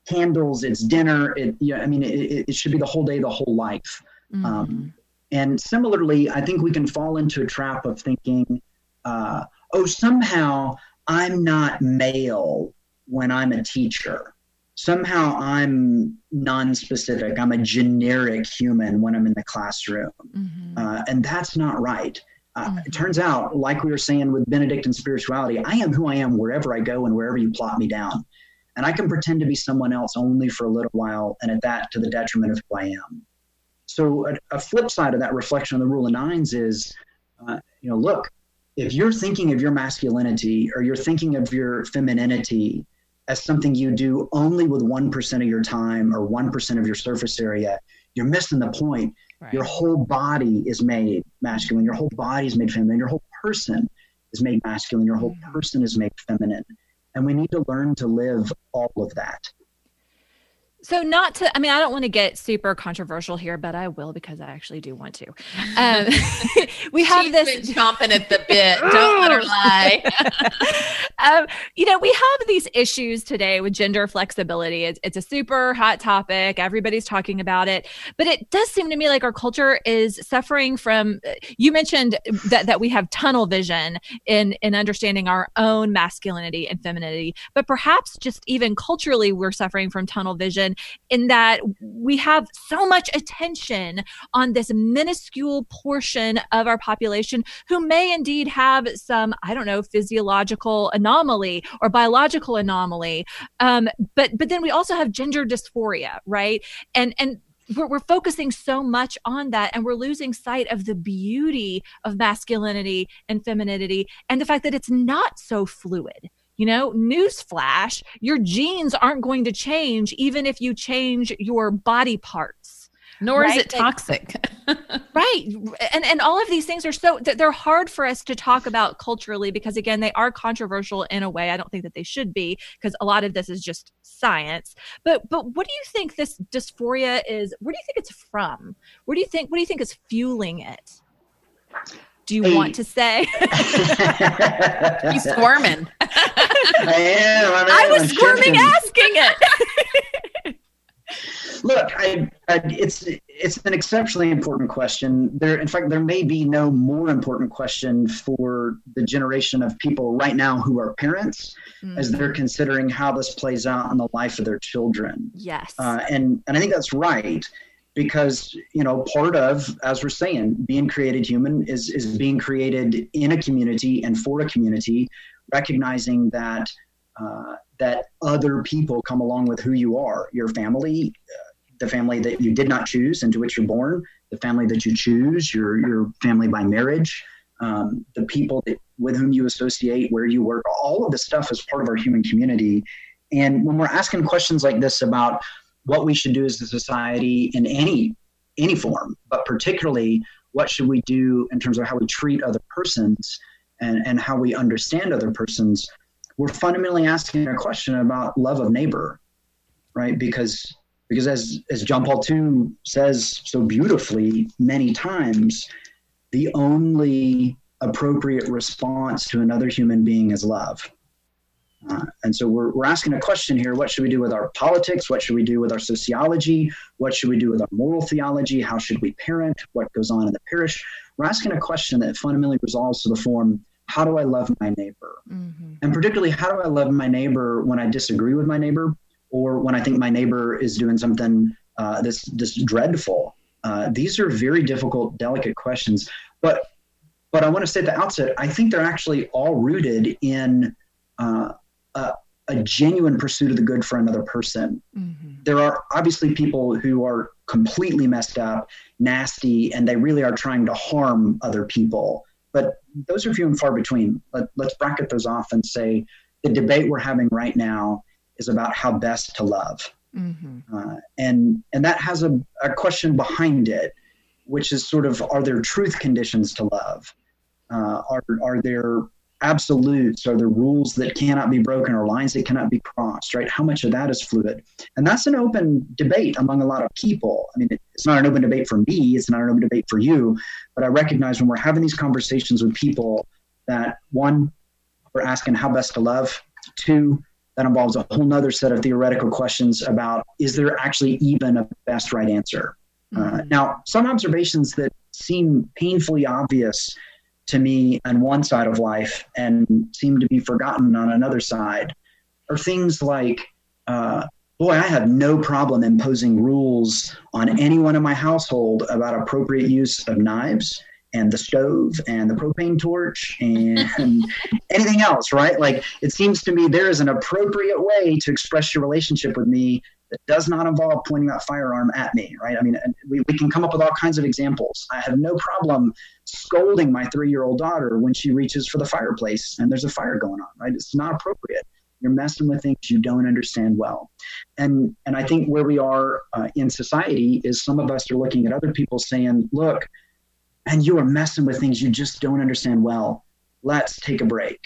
candles, it's dinner. It, yeah, I mean, it, it, should be the whole day, the whole life. Mm-hmm. Um, and similarly, I think we can fall into a trap of thinking, uh, oh, somehow I'm not male when I'm a teacher. Somehow I'm non-specific. I'm a generic human when I'm in the classroom, mm-hmm. uh, and that's not right. Uh, mm-hmm. It turns out, like we were saying with Benedictine spirituality, I am who I am wherever I go and wherever you plot me down. And I can pretend to be someone else only for a little while, and at that, to the detriment of who I am. So, a, a flip side of that reflection on the rule of nines is, uh, you know, look, if you're thinking of your masculinity or you're thinking of your femininity as something you do only with 1% of your time or 1% of your surface area, you're missing the point Right. Your whole body is made masculine. Your whole body is made feminine. Your whole person is made masculine. Your whole mm-hmm. person is made feminine. And we need to learn to live all of that. So, not to, I mean, I don't want to get super controversial here, but I will because I actually do want to. Um, we have She's this chomping at the bit. Don't let her lie. um, you know, we have these issues today with gender flexibility. It's, it's a super hot topic. Everybody's talking about it, but it does seem to me like our culture is suffering from. You mentioned that that we have tunnel vision in in understanding our own masculinity and femininity, but perhaps just even culturally, we're suffering from tunnel vision in that we have so much attention on this minuscule portion of our population who may indeed have some, I don't know, physiological anomaly or biological anomaly. Um, but but then we also have gender dysphoria, right? And and we're, we're, focusing so much on that and we're losing sight of the beauty of masculinity and femininity and the fact that it's not so fluid you know, newsflash, your genes aren't going to change even if you change your body parts. Nor right? is it toxic. right. And and all of these things are so they're hard for us to talk about culturally because again, they are controversial in a way. I don't think that they should be because a lot of this is just science. But but what do you think this dysphoria is? Where do you think it's from? Where do you think what do you think is fueling it? Do you hey. want to say? He's squirming. I am. I, I was squirming asking it. Look, I, I, it's it's an exceptionally important question. There, in fact, there may be no more important question for the generation of people right now who are parents, mm-hmm. as they're considering how this plays out in the life of their children. Yes, uh, and and I think that's right because you know part of as we're saying being created human is is being created in a community and for a community recognizing that uh, that other people come along with who you are your family uh, the family that you did not choose into which you're born the family that you choose your your family by marriage um, the people that, with whom you associate where you work all of this stuff is part of our human community. And when we're asking questions like this about what we should do as a society in any any form, but particularly what should we do in terms of how we treat other persons and, and how we understand other persons, we're fundamentally asking a question about love of neighbor, right? Because because as as John Paul II says so beautifully many times, the only appropriate response to another human being is love. Uh, and so we're, we're asking a question here what should we do with our politics? What should we do with our sociology? What should we do with our moral theology? How should we parent? What goes on in the parish? We're asking a question that fundamentally resolves to the form how do I love my neighbor? Mm-hmm. And particularly, how do I love my neighbor when I disagree with my neighbor or when I think my neighbor is doing something uh, that's, that's dreadful? Uh, these are very difficult, delicate questions. But, but I want to say at the outset, I think they're actually all rooted in uh, a, a genuine pursuit of the good for another person. Mm-hmm. There are obviously people who are completely messed up, nasty, and they really are trying to harm other people. But those are few and far between. Let, let's bracket those off and say the debate we're having right now is about how best to love. Mm-hmm. Uh, and and that has a, a question behind it, which is sort of are there truth conditions to love? Uh, are are there absolutes? Are the rules that cannot be broken or lines that cannot be crossed? Right? How much of that is fluid? And that's an open debate among a lot of people. I mean, it's not an open debate for me. It's not an open debate for you. But I recognize when we're having these conversations with people that one, we're asking how best to love. Two, that involves a whole nother set of theoretical questions about is there actually even a best right answer? Uh, mm-hmm. Uh, now, some observations that seem painfully obvious to me on one side of life and seem to be forgotten on another side are things like, uh, boy, I have no problem imposing rules on anyone in my household about appropriate use of knives and the stove and the propane torch and anything else, right? Like it seems to me there is an appropriate way to express your relationship with me that does not involve pointing that firearm at me, right? I mean, we, we can come up with all kinds of examples. I have no problem scolding my three year old daughter when she reaches for the fireplace and there's a fire going on, right? It's not appropriate. You're messing with things you don't understand well. And, and I think where we are uh, in society is some of us are looking at other people saying, look, and you are messing with things you just don't understand well. Let's take a break.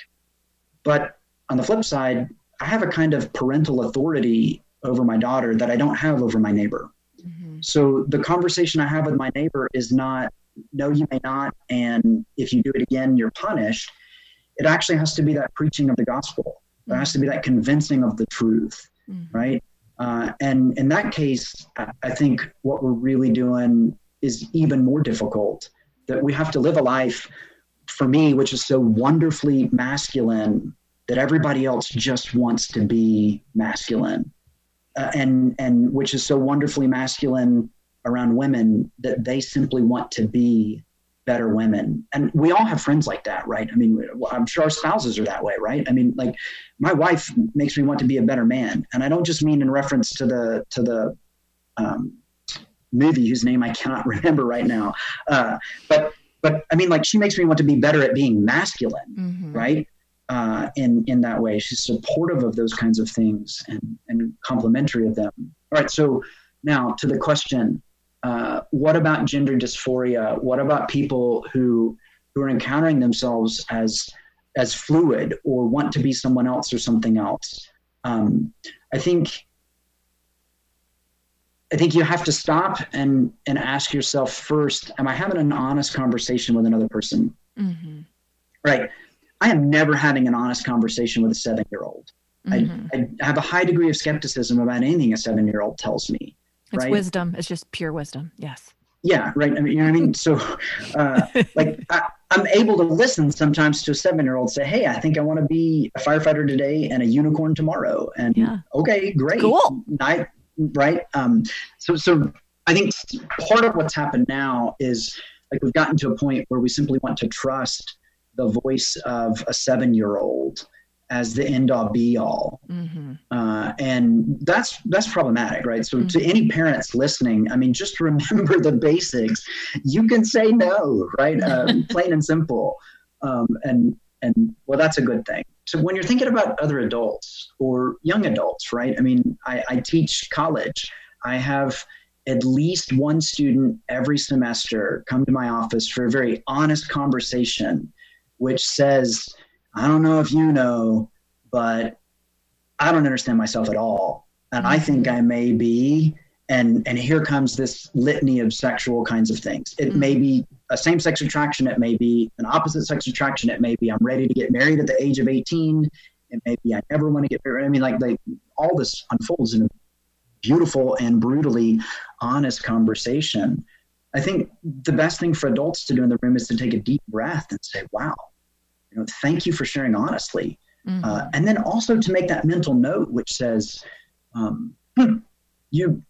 But on the flip side, I have a kind of parental authority over my daughter that I don't have over my neighbor. Mm-hmm. So the conversation I have with my neighbor is not, no, you may not. And if you do it again, you're punished. It actually has to be that preaching of the gospel. There has to be that convincing of the truth, mm-hmm. right? Uh, and in that case, I think what we're really doing is even more difficult that we have to live a life for me which is so wonderfully masculine that everybody else just wants to be masculine uh, and and which is so wonderfully masculine around women that they simply want to be better women and we all have friends like that right i mean i'm sure our spouses are that way right i mean like my wife makes me want to be a better man and i don't just mean in reference to the to the um, movie whose name I cannot remember right now. Uh, but but I mean, like she makes me want to be better at being masculine, mm-hmm. right? Uh, in in that way, she's supportive of those kinds of things and and complimentary of them. All right, so now to the question: uh, What about gender dysphoria? What about people who who are encountering themselves as as fluid or want to be someone else or something else? Um, I think I think you have to stop and and ask yourself first: Am I having an honest conversation with another person? Mm-hmm. Right. I am never having an honest conversation with a seven-year-old. Mm-hmm. I, I, have a high degree of skepticism about anything a seven-year-old tells me. It's right? wisdom. It's just pure wisdom. Yes. Yeah. Right. I mean, you know what I mean. So, uh, like, I, I'm able to listen sometimes to a seven-year-old say, "Hey, I think I want to be a firefighter today and a unicorn tomorrow." And yeah. okay, great. Cool. I, right? Um, so, so I think part of what's happened now is like we've gotten to a point where we simply want to trust the voice of a seven-year-old as the end all be all mm-hmm. uh, and that's that's problematic right so mm-hmm. to any parents listening i mean just remember the basics you can say no right um, plain and simple um, and and well that's a good thing so when you're thinking about other adults or young adults, right? I mean, I, I teach college. I have at least one student every semester come to my office for a very honest conversation, which says, I don't know if you know, but I don't understand myself at all. And I think I may be and and here comes this litany of sexual kinds of things it mm-hmm. may be a same-sex attraction it may be an opposite sex attraction it may be i'm ready to get married at the age of 18 it may be i never want to get married i mean like like all this unfolds in a beautiful and brutally honest conversation i think the best thing for adults to do in the room is to take a deep breath and say wow you know thank you for sharing honestly mm-hmm. uh, and then also to make that mental note which says um, hmm, you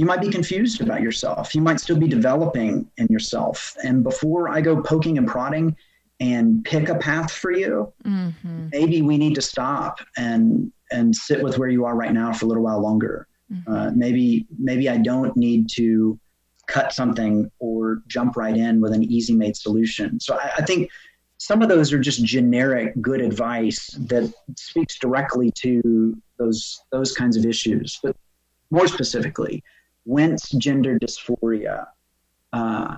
you might be confused about yourself. You might still be developing in yourself. And before I go poking and prodding and pick a path for you, mm-hmm. maybe we need to stop and and sit with where you are right now for a little while longer. Mm-hmm. Uh, maybe maybe I don't need to cut something or jump right in with an easy made solution. So I, I think some of those are just generic good advice that speaks directly to those those kinds of issues. But more specifically, whence gender dysphoria? Uh,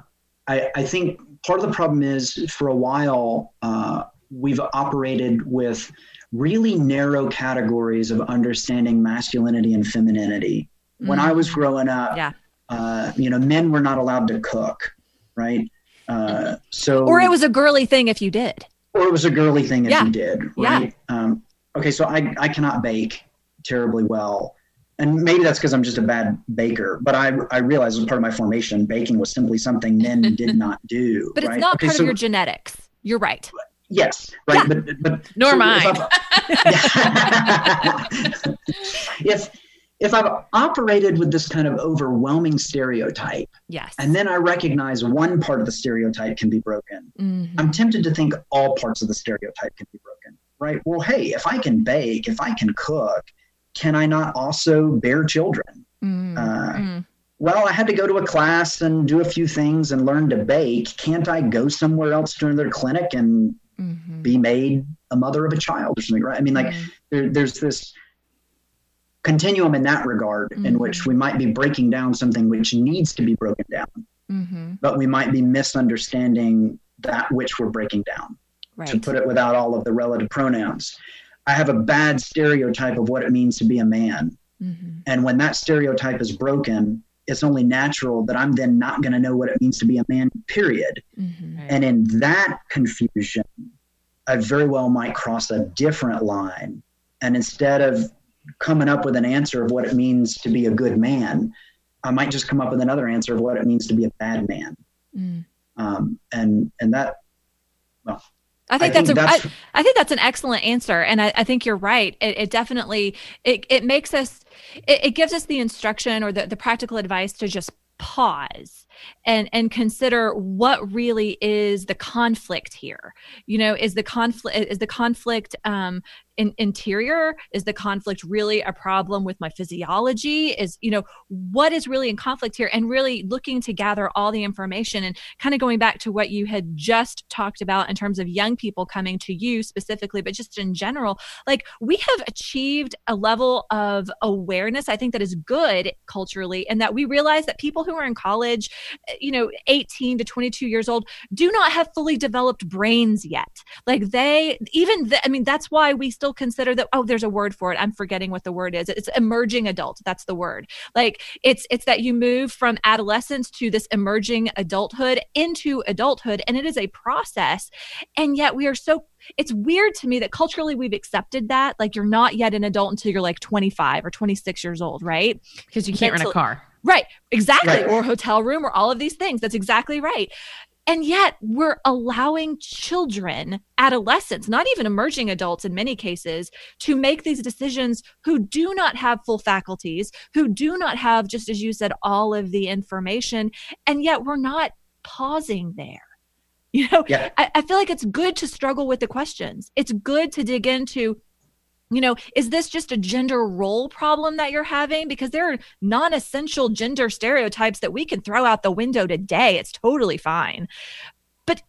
I, I, think part of the problem is for a while uh, we've operated with really narrow categories of understanding masculinity and femininity. Mm. When I was growing up, yeah. Uh, you know, men were not allowed to cook, right? Uh, so, or it was a girly thing if you did, or it was a girly thing if yeah. you did, right? Yeah. Um, okay, so I I cannot bake terribly well, and maybe that's because I'm just a bad baker. But I I realized as part of my formation, baking was simply something men did not do. But right? it's not okay, part so, of your genetics. You're right. Yes, right. Yeah. But but nor so mine. If, if I've operated with this kind of overwhelming stereotype, yes, and then I recognize one part of the stereotype can be broken, mm-hmm. I'm tempted to think all parts of the stereotype can be broken. Right. Well, hey, if I can bake, if I can cook, can I not also bear children? Mm-hmm. Uh, well, I had to go to a class and do a few things and learn to bake. Can't I go somewhere else to another clinic and mm-hmm. be made a mother of a child or something, right? I mean, like mm-hmm. there, there's this continuum in that regard mm-hmm. in which we might be breaking down something which needs to be broken down, mm-hmm. but we might be misunderstanding that which we're breaking down. Right. To put it without all of the relative pronouns, I have a bad stereotype of what it means to be a man. Mm-hmm. And when that stereotype is broken, it's only natural that I'm then not going to know what it means to be a man, period. Mm-hmm. And in that confusion, I very well might cross a different line. And instead of coming up with an answer of what it means to be a good man, I might just come up with another answer of what it means to be a bad man. Mm. Um, and and that, well, I think, I that's, think a, that's I, I think that's an excellent answer, and I, I think you're right. It, it, definitely it, it makes us it, it gives us the instruction or the, the practical advice to just pause and and consider what really is the conflict here you know is the conflict is the conflict um in, interior? Is the conflict really a problem with my physiology? Is you know what is really in conflict here? And really looking to gather all the information and kind of going back to what you had just talked about in terms of young people coming to you specifically but just in general like we have achieved a level of awareness i think that is good culturally and that we realize that people who are in college eh, you know 18 to 22 years old do not have fully developed brains yet. Like they even th- i mean that's why we still consider that oh there's a word for it. I'm forgetting what the word is. It's emerging adult. That's the word. Like it's it's that you move from adolescence to this emerging adulthood into adulthood and it is a process. And yet we are so it's weird to me that culturally we've accepted that. Like you're not yet an adult until you're like 25 or 26 years old right? Because you can't rent a car. Right, exactly. Right. Or hotel room or all of these things. That's exactly right. And yet we're allowing children, adolescents, not even emerging adults in many cases, to make these decisions who do not have full faculties, who do not have, just as you said, all of the information. And yet we're not pausing there. You know, yeah. I, I feel like it's good to struggle with the questions. It's good to dig into you know, is this just a gender role problem that you're having? Because there are non essential gender stereotypes that we can throw out the window today. It's totally fine. But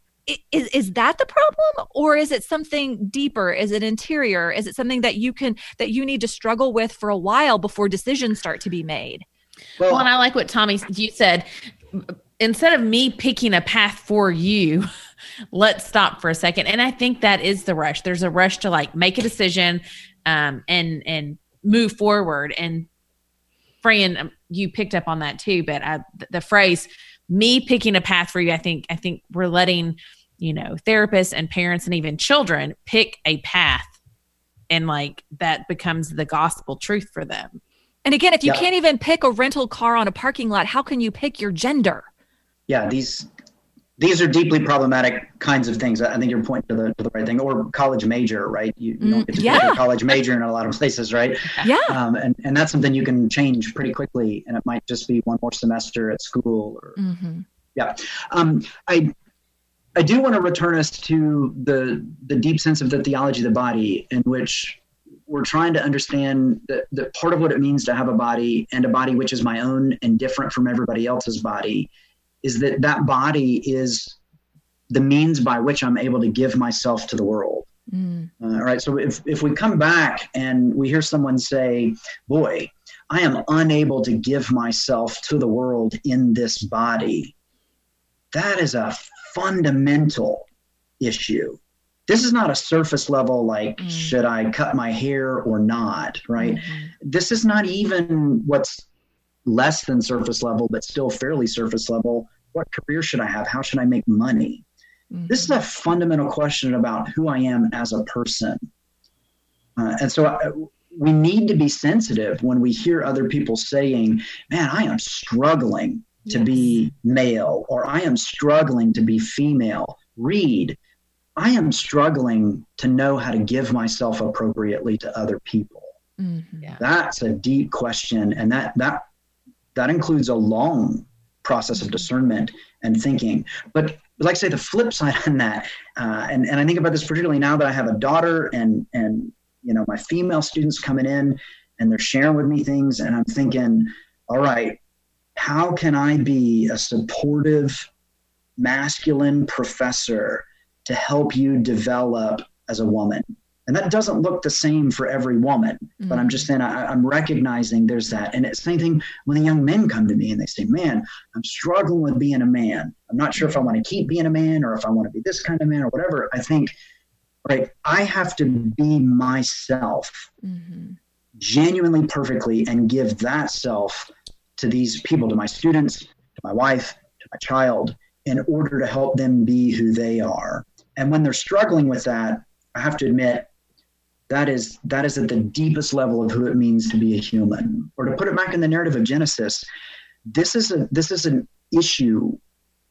is, is that the problem? Or is it something deeper? Is it interior? Is it something that you can that you need to struggle with for a while before decisions start to be made? Well, well and i like what tommy you said. Instead of me picking a path for you let's stop for a second. And i think that is the rush. There's a rush to like make a decision um, and and move forward. And Fran, um, you picked up on that too. But I, the phrase "me picking a path for you," I think I think we're letting you know therapists and parents and even children pick a path, and like that becomes the gospel truth for them. And again, if you yeah. can't even pick a rental car on a parking lot, how can you pick your gender? Yeah, these these are deeply problematic kinds of things. I think you're pointing to the, to the right thing. Or college major, right? You, you don't get to yeah. pick a college major in a lot of places, right? Yeah. Um, and, and that's something you can change pretty quickly. And it might just be one more semester at school. Or, mm-hmm. Yeah. Um, I, I do want to return us to the, the deep sense of the theology of the body in which we're trying to understand that, that part of what it means to have a body and a body which is my own and different from everybody else's body is that that body is the means by which I'm able to give myself to the world. Mm. Uh, all right. So if, if we come back and we hear someone say, boy, I am unable to give myself to the world in this body, that is a fundamental issue. This is not a surface level, like, mm. should I cut my hair or not, right? Mm-hmm. This is not even what's less than surface level, but still fairly surface level. What career should I have? How should I make money? Mm-hmm. This is a fundamental question about who I am as a person. Uh, and so uh, we need to be sensitive when we hear other people saying, man, I am struggling to yes. be male, or I am struggling to be female. Read, I am struggling to know how to give myself appropriately to other people. Mm-hmm. Yeah. That's a deep question, and that that that includes a long process of discernment and thinking. But like I say, the flip side on that, uh, and and I think about this particularly now that I have a daughter, and and you know my female students coming in, and they're sharing with me things, and I'm thinking, all right, how can I be a supportive, masculine professor to help you develop as a woman? And that doesn't look the same for every woman, mm-hmm. but I'm just saying I, am recognizing there's that. And it's the same thing when the young men come to me and they say, Man, I'm struggling with being a man. I'm not sure if I want to keep being a man or if I want to be this kind of man or whatever. I think, right, I have to be myself mm-hmm. genuinely perfectly and give that self to these people, to my students, to my wife, to my child, in order to help them be who they are. And when they're struggling with that, I have to admit, that is that is at the deepest level of who it means to be a human or to put it back in the narrative of genesis this is a this is an issue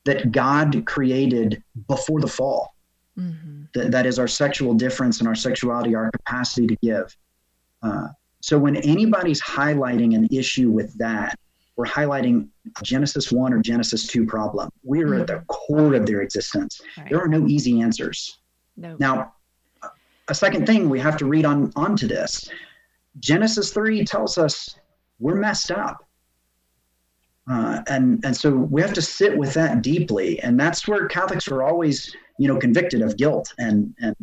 that god created before the fall mm-hmm. that, that is our sexual difference and our sexuality our capacity to give uh, so when anybody's highlighting an issue with that we're highlighting genesis 1 or genesis 2 problem we're mm-hmm. at the core of their existence right. there are no easy answers no. now a second thing we have to read on onto this. Genesis 3 tells us we're messed up. Uh, and and so we have to sit with that deeply, and that's where Catholics are always, you know, convicted of guilt and and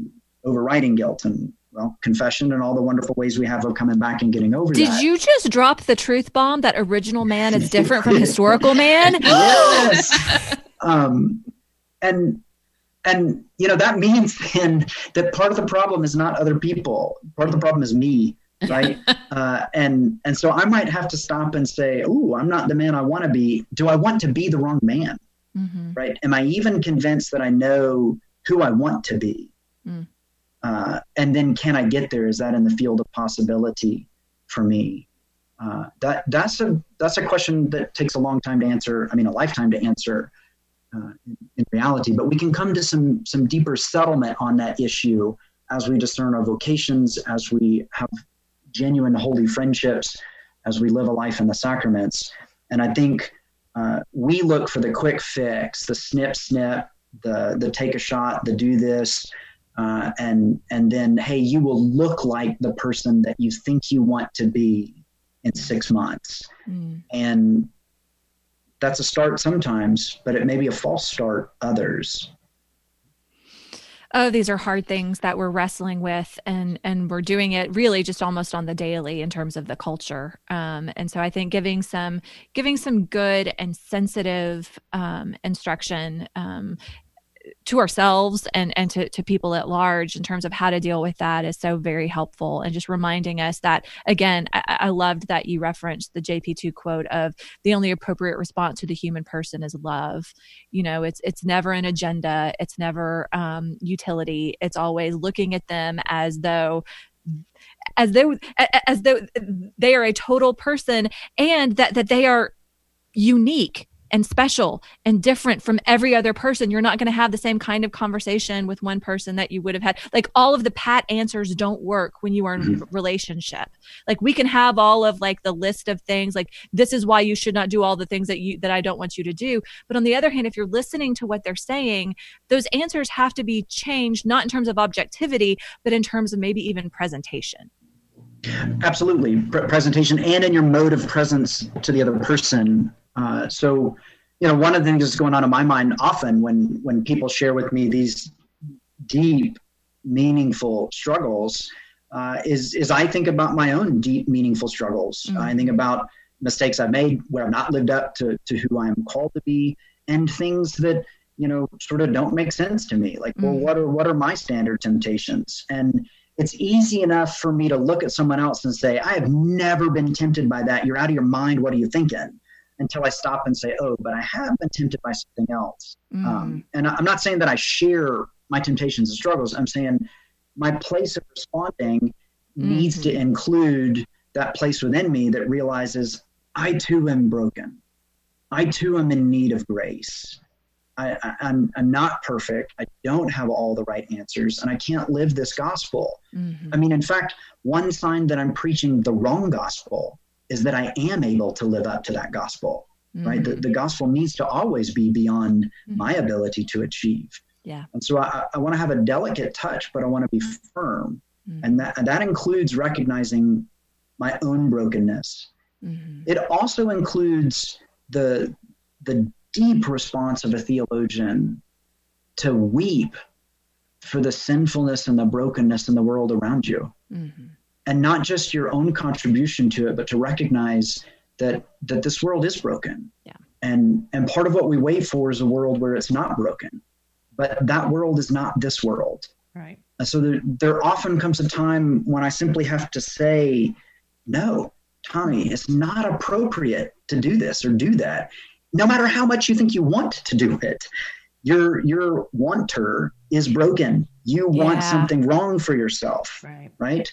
overriding guilt and well, confession and all the wonderful ways we have of coming back and getting over Did that. you just drop the truth bomb that original man is different from historical man? yes. um, and and you know that means then that part of the problem is not other people. Part of the problem is me right? Uh, and and so i might have to stop and say oh i'm not the man i want to be. Do i want to be the wrong man? Mm-hmm. right? Am i even convinced that i know who i want to be? Mm. uh, and then can i get there? Is that in the field of possibility for me? Uh, that that's a that's a question that takes a long time to answer i mean a lifetime to answer uh, in, in, reality. But we can come to some some deeper settlement on that issue as we discern our vocations, as we have genuine holy friendships, as we live a life in the sacraments. And I think uh, we look for the quick fix, the snip snip, the the take a shot, the do this. Uh, and and then hey you will look like the person that you think you want to be in six months mm. and that's a start sometimes, but it may be a false start others. Oh, these are hard things that we're wrestling with, and and we're doing it really just almost on the daily in terms of the culture. Um, and so I think giving some giving some good and sensitive um, instruction um, to ourselves and and to, to people at large in terms of how to deal with that is so very helpful. And just reminding us that again I, I loved that you referenced the jp2 quote of the only appropriate response to the human person is love. You know it's it's never an agenda. It's never um, utility. It's always looking at them as though as though as though they are a total person and that that they are unique and special and different from every other person. You're not going to have the same kind of conversation with one person that you would have had. Like all of the pat answers don't work when you are in mm-hmm. a relationship. Like we can have all of like the list of things like this is why you should not do all the things that you that I don't want you to do. But on the other hand, if you're listening to what they're saying, those answers have to be changed not in terms of objectivity, but in terms of maybe even presentation. Absolutely, Pre- presentation and in your mode of presence to the other person. Uh, so, you know, one of the things that's going on in my mind often when when people share with me these deep, meaningful struggles uh, is is I think about my own deep, meaningful struggles. Mm-hmm. I think about mistakes I've made where I've not lived up to to who I am called to be, and things that you know sort of don't make sense to me. Like, mm-hmm. well, what are what are my standard temptations? And it's easy enough for me to look at someone else and say, I have never been tempted by that. You're out of your mind. What are you thinking? Until I stop and say, oh, but I have been tempted by something else. Mm. Um, and I'm not saying that I share my temptations and struggles. I'm saying my place of responding mm-hmm. needs to include that place within me that realizes I too am broken. I too am in need of grace. I, am I'm, I'm not perfect. I don't have all the right answers, and I can't live this gospel. Mm-hmm. I mean, in fact, one sign that I'm preaching the wrong gospel is that I am able to live up to that gospel. Mm-hmm. Right? The, the gospel needs to always be beyond mm-hmm. my ability to achieve. Yeah. And so I, I want to have a delicate touch, but I want to be firm. Mm-hmm. And that, and that includes recognizing my own brokenness. Mm-hmm. It also includes the, the deep response of a theologian to weep for the sinfulness and the brokenness in the world around you. Mm-hmm. And not just your own contribution to it, but to recognize that that this world is broken. Yeah. And and part of what we wait for is a world where it's not broken. But that world is not this world. Right. And so there, there often comes a time when I simply have to say, no, Tommy, it's not appropriate to do this or do that no matter how much you think you want to do it your your wanter is broken. You yeah. want something wrong for yourself right. right?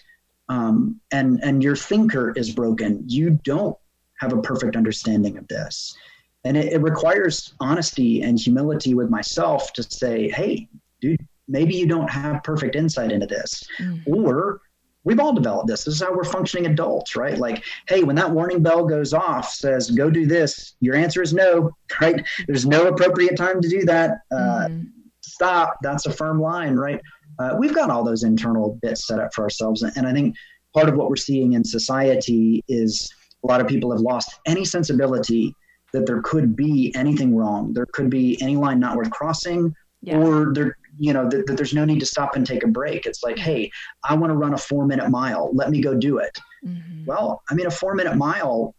Um, and and your thinker is broken. You don't have a perfect understanding of this. And it, it requires honesty and humility with myself to say hey dude maybe you don't have perfect insight into this. Mm-hmm. or we've all developed this. This is how we're functioning adults, right? Like, hey, when that warning bell goes off, says go do this, your answer is no, right? There's no appropriate time to do that. Uh, mm. Stop. That's a firm line, right? Uh, we've got all those internal bits set up for ourselves, and I think part of what we're seeing in society is a lot of people have lost any sensibility that there could be anything wrong. There could be any line not worth crossing, yeah. or there you know that, that, there's no need to stop and take a break. It's like hey i want to run a four minute mile. Let me go do it. Mm-hmm. well i mean a four minute mile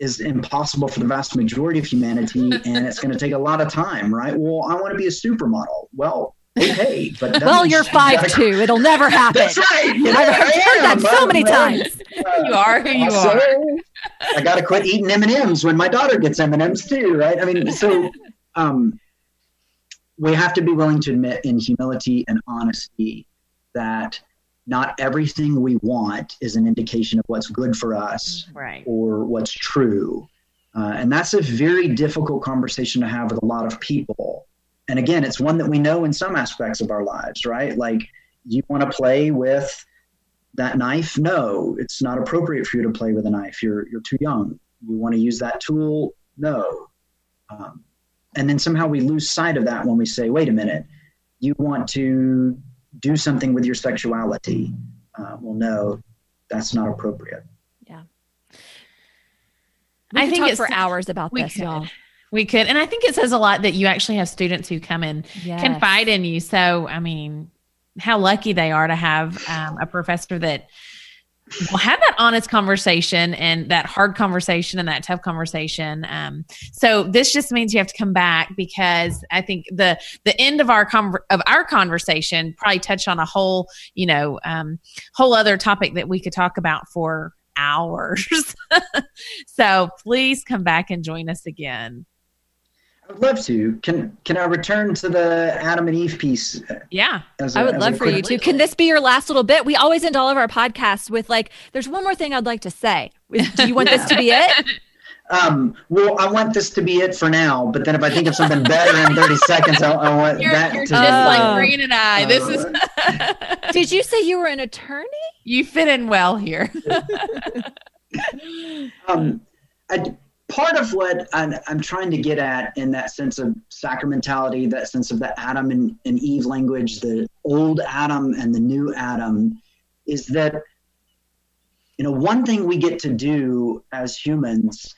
is impossible for the vast majority of humanity and it's going to take a lot of time right? Well i want to be a supermodel. Well okay but well you're five gotta, two. it'll never happen. That's right you know, i've heard that so many times. Uh, you are who you so, are. I gotta quit eating m&ms when my daughter gets m&ms too right? I mean so um we have to be willing to admit in humility and honesty that not everything we want is an indication of what's good for us right. or what's true. Uh, and that's a very difficult conversation to have with a lot of people. And again, it's one that we know in some aspects of our lives, right? Like, you want to play with that knife? No, it's not appropriate for you to play with a knife. You're, you're too young. You want to use that tool? No. Um, and then somehow we lose sight of that when we say wait a minute you want to do something with your sexuality uh, well no that's not appropriate yeah we I think it's for hours about this, could. y'all. We could, and I think it says a lot that you actually have students who come and yes. confide in you. So, I mean, how lucky they are to have um, a professor that we'll have that honest conversation and that hard conversation and that tough conversation. Um, so this just means you have to come back because I think the the end of our conver- of our conversation probably touched on a whole you know um, whole other topic that we could talk about for hours. so please come back and join us again. I'd love to. Can can I return to the Adam and Eve piece? Yeah, a, I would love for you to. Can this be your last little bit? We always end all of our podcasts with like, "There's one more thing I'd like to say." Do you want this to be it? Um, well, I want this to be it for now. But then if I think of something better in 30 seconds, I, I want you're, that. You're to just be. like Green and I. Uh, this is. Did you say you were an attorney? You fit in well here. um, I, part of what I'm, I'm, trying to get at in that sense of sacramentality, that sense of the Adam and, and Eve language, the old Adam and the new Adam, is that you know, one thing we get to do as humans,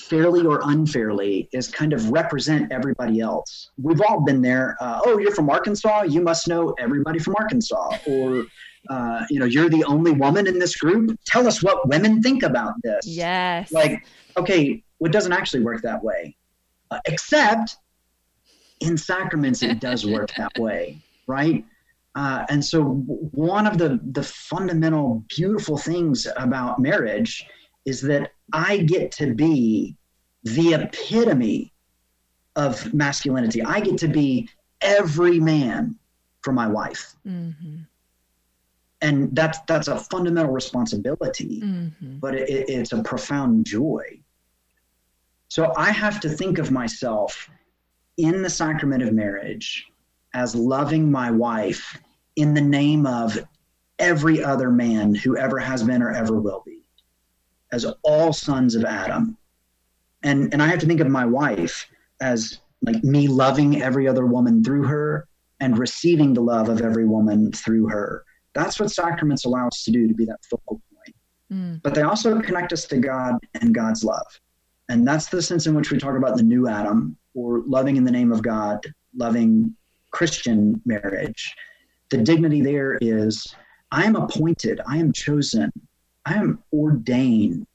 fairly or unfairly, is kind of represent everybody else. We've all been there. Uh, oh, you're from Arkansas. You must know everybody from Arkansas. Or, uh, you know, you're the only woman in this group. Tell us what women think about this. Yes. Like, okay, well, it doesn't actually work that way. Uh, except in sacraments, it does work that way, right? Uh, and so, one of the the fundamental beautiful things about marriage is that I get to be the epitome of masculinity. I get to be every man for my wife. Mm-hmm. And that's that's a fundamental responsibility, mm-hmm. but it, it's a profound joy. So I have to think of myself in the sacrament of marriage as loving my wife in the name of every other man who ever has been or ever will be, as all sons of Adam. And, and I have to think of my wife as like me loving every other woman through her and receiving the love of every woman through her. That's what sacraments allow us to do to be that focal point. Mm. But they also connect us to God and God's love. And that's the sense in which we talk about the new Adam or loving in the name of God, loving Christian marriage, the dignity there is I am appointed, I am chosen, I am ordained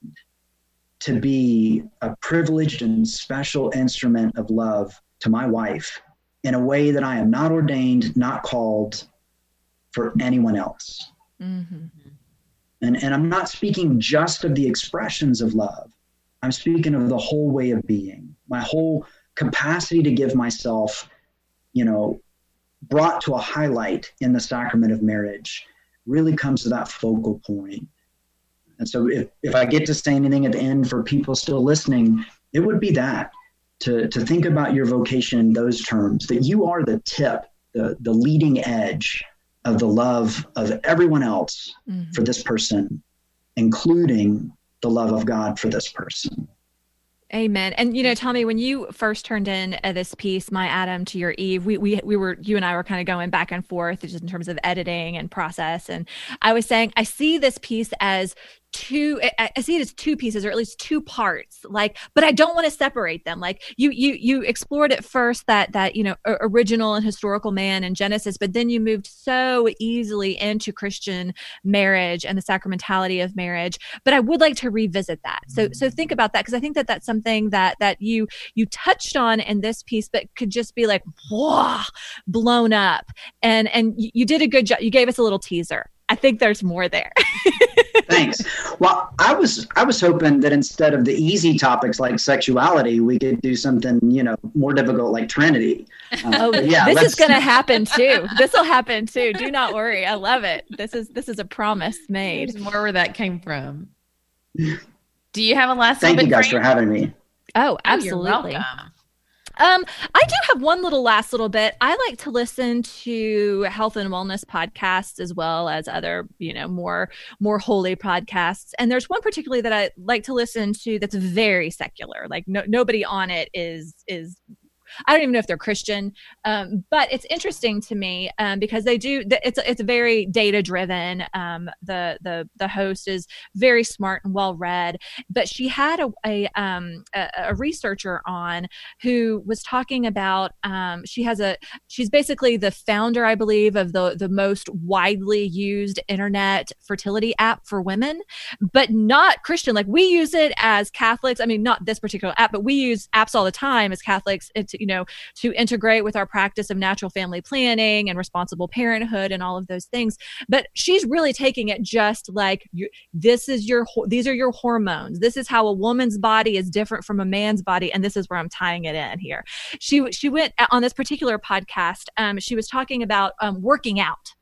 to be a privileged and special instrument of love to my wife in a way that I am not ordained, not called for anyone else. Mm-hmm. And, and I'm not speaking just of the expressions of love. I'm speaking of the whole way of being, my whole capacity to give myself, you know, brought to a highlight in the sacrament of marriage really comes to that focal point. And so if, if I get to say anything at the end for people still listening, it would be that to, to think about your vocation in those terms, that you are the tip, the, the leading edge of the love of everyone else mm-hmm. for this person, including the love of God for this person. Amen. And you know, Tommy, when you first turned in uh, this piece, "My Adam to Your Eve," we we we were you and I were kind of going back and forth just in terms of editing and process. And I was saying, I see this piece as two I, see it as two pieces or at least two parts like but i don't want to separate them. Like you you you explored at first that that you know original and historical man in genesis but then you moved so easily into christian marriage and the sacramentality of marriage but i would like to revisit that. So so mm. think about that because i think that that's something that that you you touched on in this piece but could just be like whoa blown up. And and you did a good job you gave us a little teaser. I think there's more there. Thanks. Well, I was I was hoping that instead of the easy topics like sexuality, we could do something you know more difficult like Trinity. Uh, oh, yeah, this is going to happen too. This will happen too. Do not worry. I love it. This is this is a promise made. There's more where that came from. Do you have a last? Thank you guys for having me. Oh, absolutely. Oh, um, I do have one little last little bit. I like to listen to health and wellness podcasts as well as other, you know, more more holy podcasts. And there's one particularly that I like to listen to that's very secular. Like no, nobody on it is is I don't even know if they're Christian, um, but it's interesting to me um, because they do. It's it's very data driven. Um, the the the host is very smart and well read, but she had a a, um, a, a researcher on who was talking about. Um, she has a she's basically the founder, I believe, of the the most widely used internet fertility app for women, but not Christian. Like we use it as Catholics. I mean, not this particular app, but we use apps all the time as Catholics. It's you know, to integrate with our practice of natural family planning and responsible parenthood and all of those things. But she's really taking it just like this is your, these are your hormones. This is how a woman's body is different from a man's body. And this is where I'm tying it in here. She, she went on this particular podcast. Um, she was talking about um, working out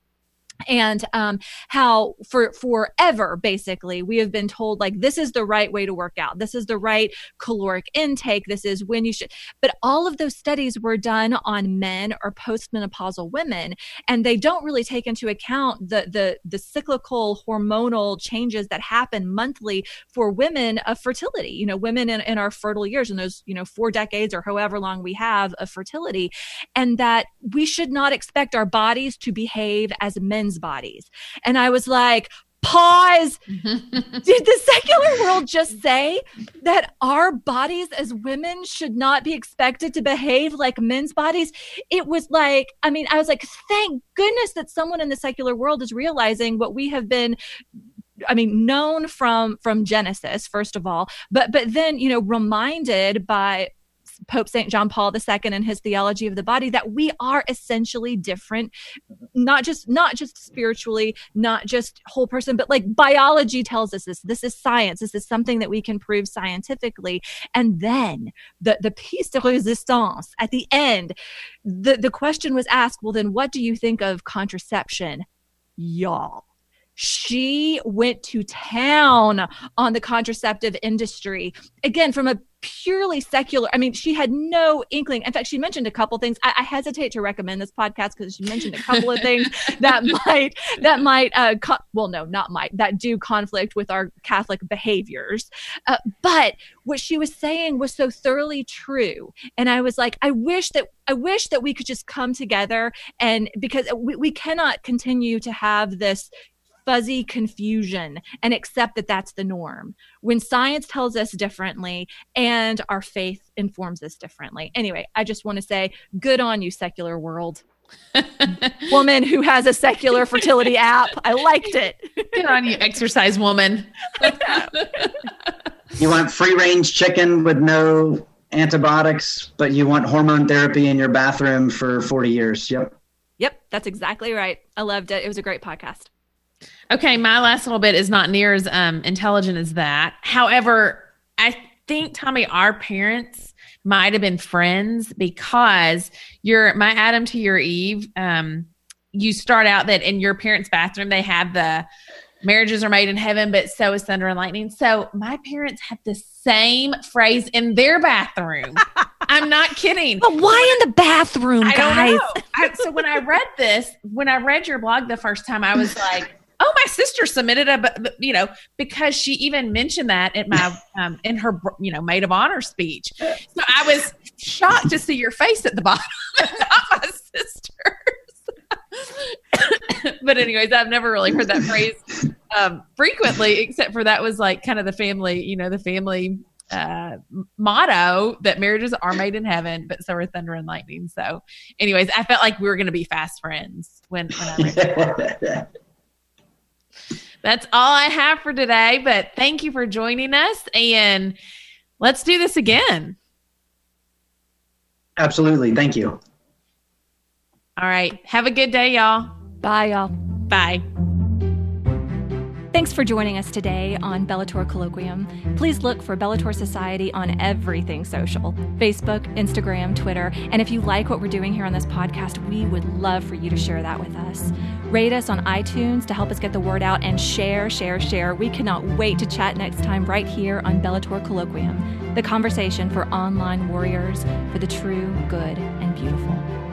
and um, how for forever basically we have been told like this is the right way to work out. This is the right caloric intake. This is when you should but all of those studies were done on men or postmenopausal women and they don't really take into account the the the cyclical hormonal changes that happen monthly for women of fertility. You know women in, in our fertile years in those you know four decades or however long we have of fertility and that we should not expect our bodies to behave as men men's bodies. And I was like, Pause. Did the secular world just say that our bodies as women should not be expected to behave like men's bodies? It was like, I mean, I was like, thank goodness that someone in the secular world is realizing what we have been I mean, known from from Genesis, first of all, but but then you know, reminded by Pope St. John Paul II and his theology of the body that we are essentially different, not just not just spiritually, not just whole person, but like biology tells us this. This is science. This is something that we can prove scientifically. And then the the piece de resistance at the end, the the question was asked. Well, then what do you think of contraception, y'all? she went to town on the contraceptive industry again from a purely secular i mean she had no inkling. In fact she mentioned a couple things. I, I hesitate to recommend this podcast because she mentioned a couple of things that might that might uh co- well no not might that do conflict with our catholic behaviors. Uh, but what she was saying was so thoroughly true. And i was like i wish that i wish that we could just come together and because we, we cannot continue to have this fuzzy confusion and accept that that's the norm when science tells us differently and our faith informs us differently. Anyway, I just want to say good on you, secular world. woman who has a secular fertility app. I liked it. Good on you, exercise woman. you want free range chicken with no antibiotics, but you want hormone therapy in your bathroom for 40 years. Yep. Yep, that's exactly right. I loved it. It was a great podcast. Okay, my last little bit is not near as um, intelligent as that. However, I think Tommy, our parents might have been friends because you're my Adam to your Eve. Um, you start out that in your parents' bathroom they have the marriages are made in heaven, but so is thunder and lightning. So my parents had the same phrase in their bathroom. I'm not kidding. But why in the bathroom, I guys? I, so when I read this, when I read your blog the first time, I was like, oh my sister submitted a you know because she even mentioned that at my um, in her you know maid of honor speech. So i was shocked to see your face at the bottom not my sister's. But anyways i've never really heard that phrase um, frequently except for that was like kind of the family you know the family uh, motto that marriages are made in heaven, but so are thunder and lightning. So, anyways, I felt like we were going to be fast friends when, when I read that's all I have for today. But thank you for joining us. And let's do this again. Absolutely. Thank you. All right. Have a good day, y'all. Bye, y'all. Bye. Thanks for joining us today on Bellator Colloquium. Please look for Bellator Society on everything social Facebook, Instagram, Twitter. And if you like what we're doing here on this podcast, we would love for you to share that with us. Rate us on iTunes to help us get the word out and share, share, share. We cannot wait to chat next time right here on Bellator Colloquium, the conversation for online warriors for the true, good, and beautiful.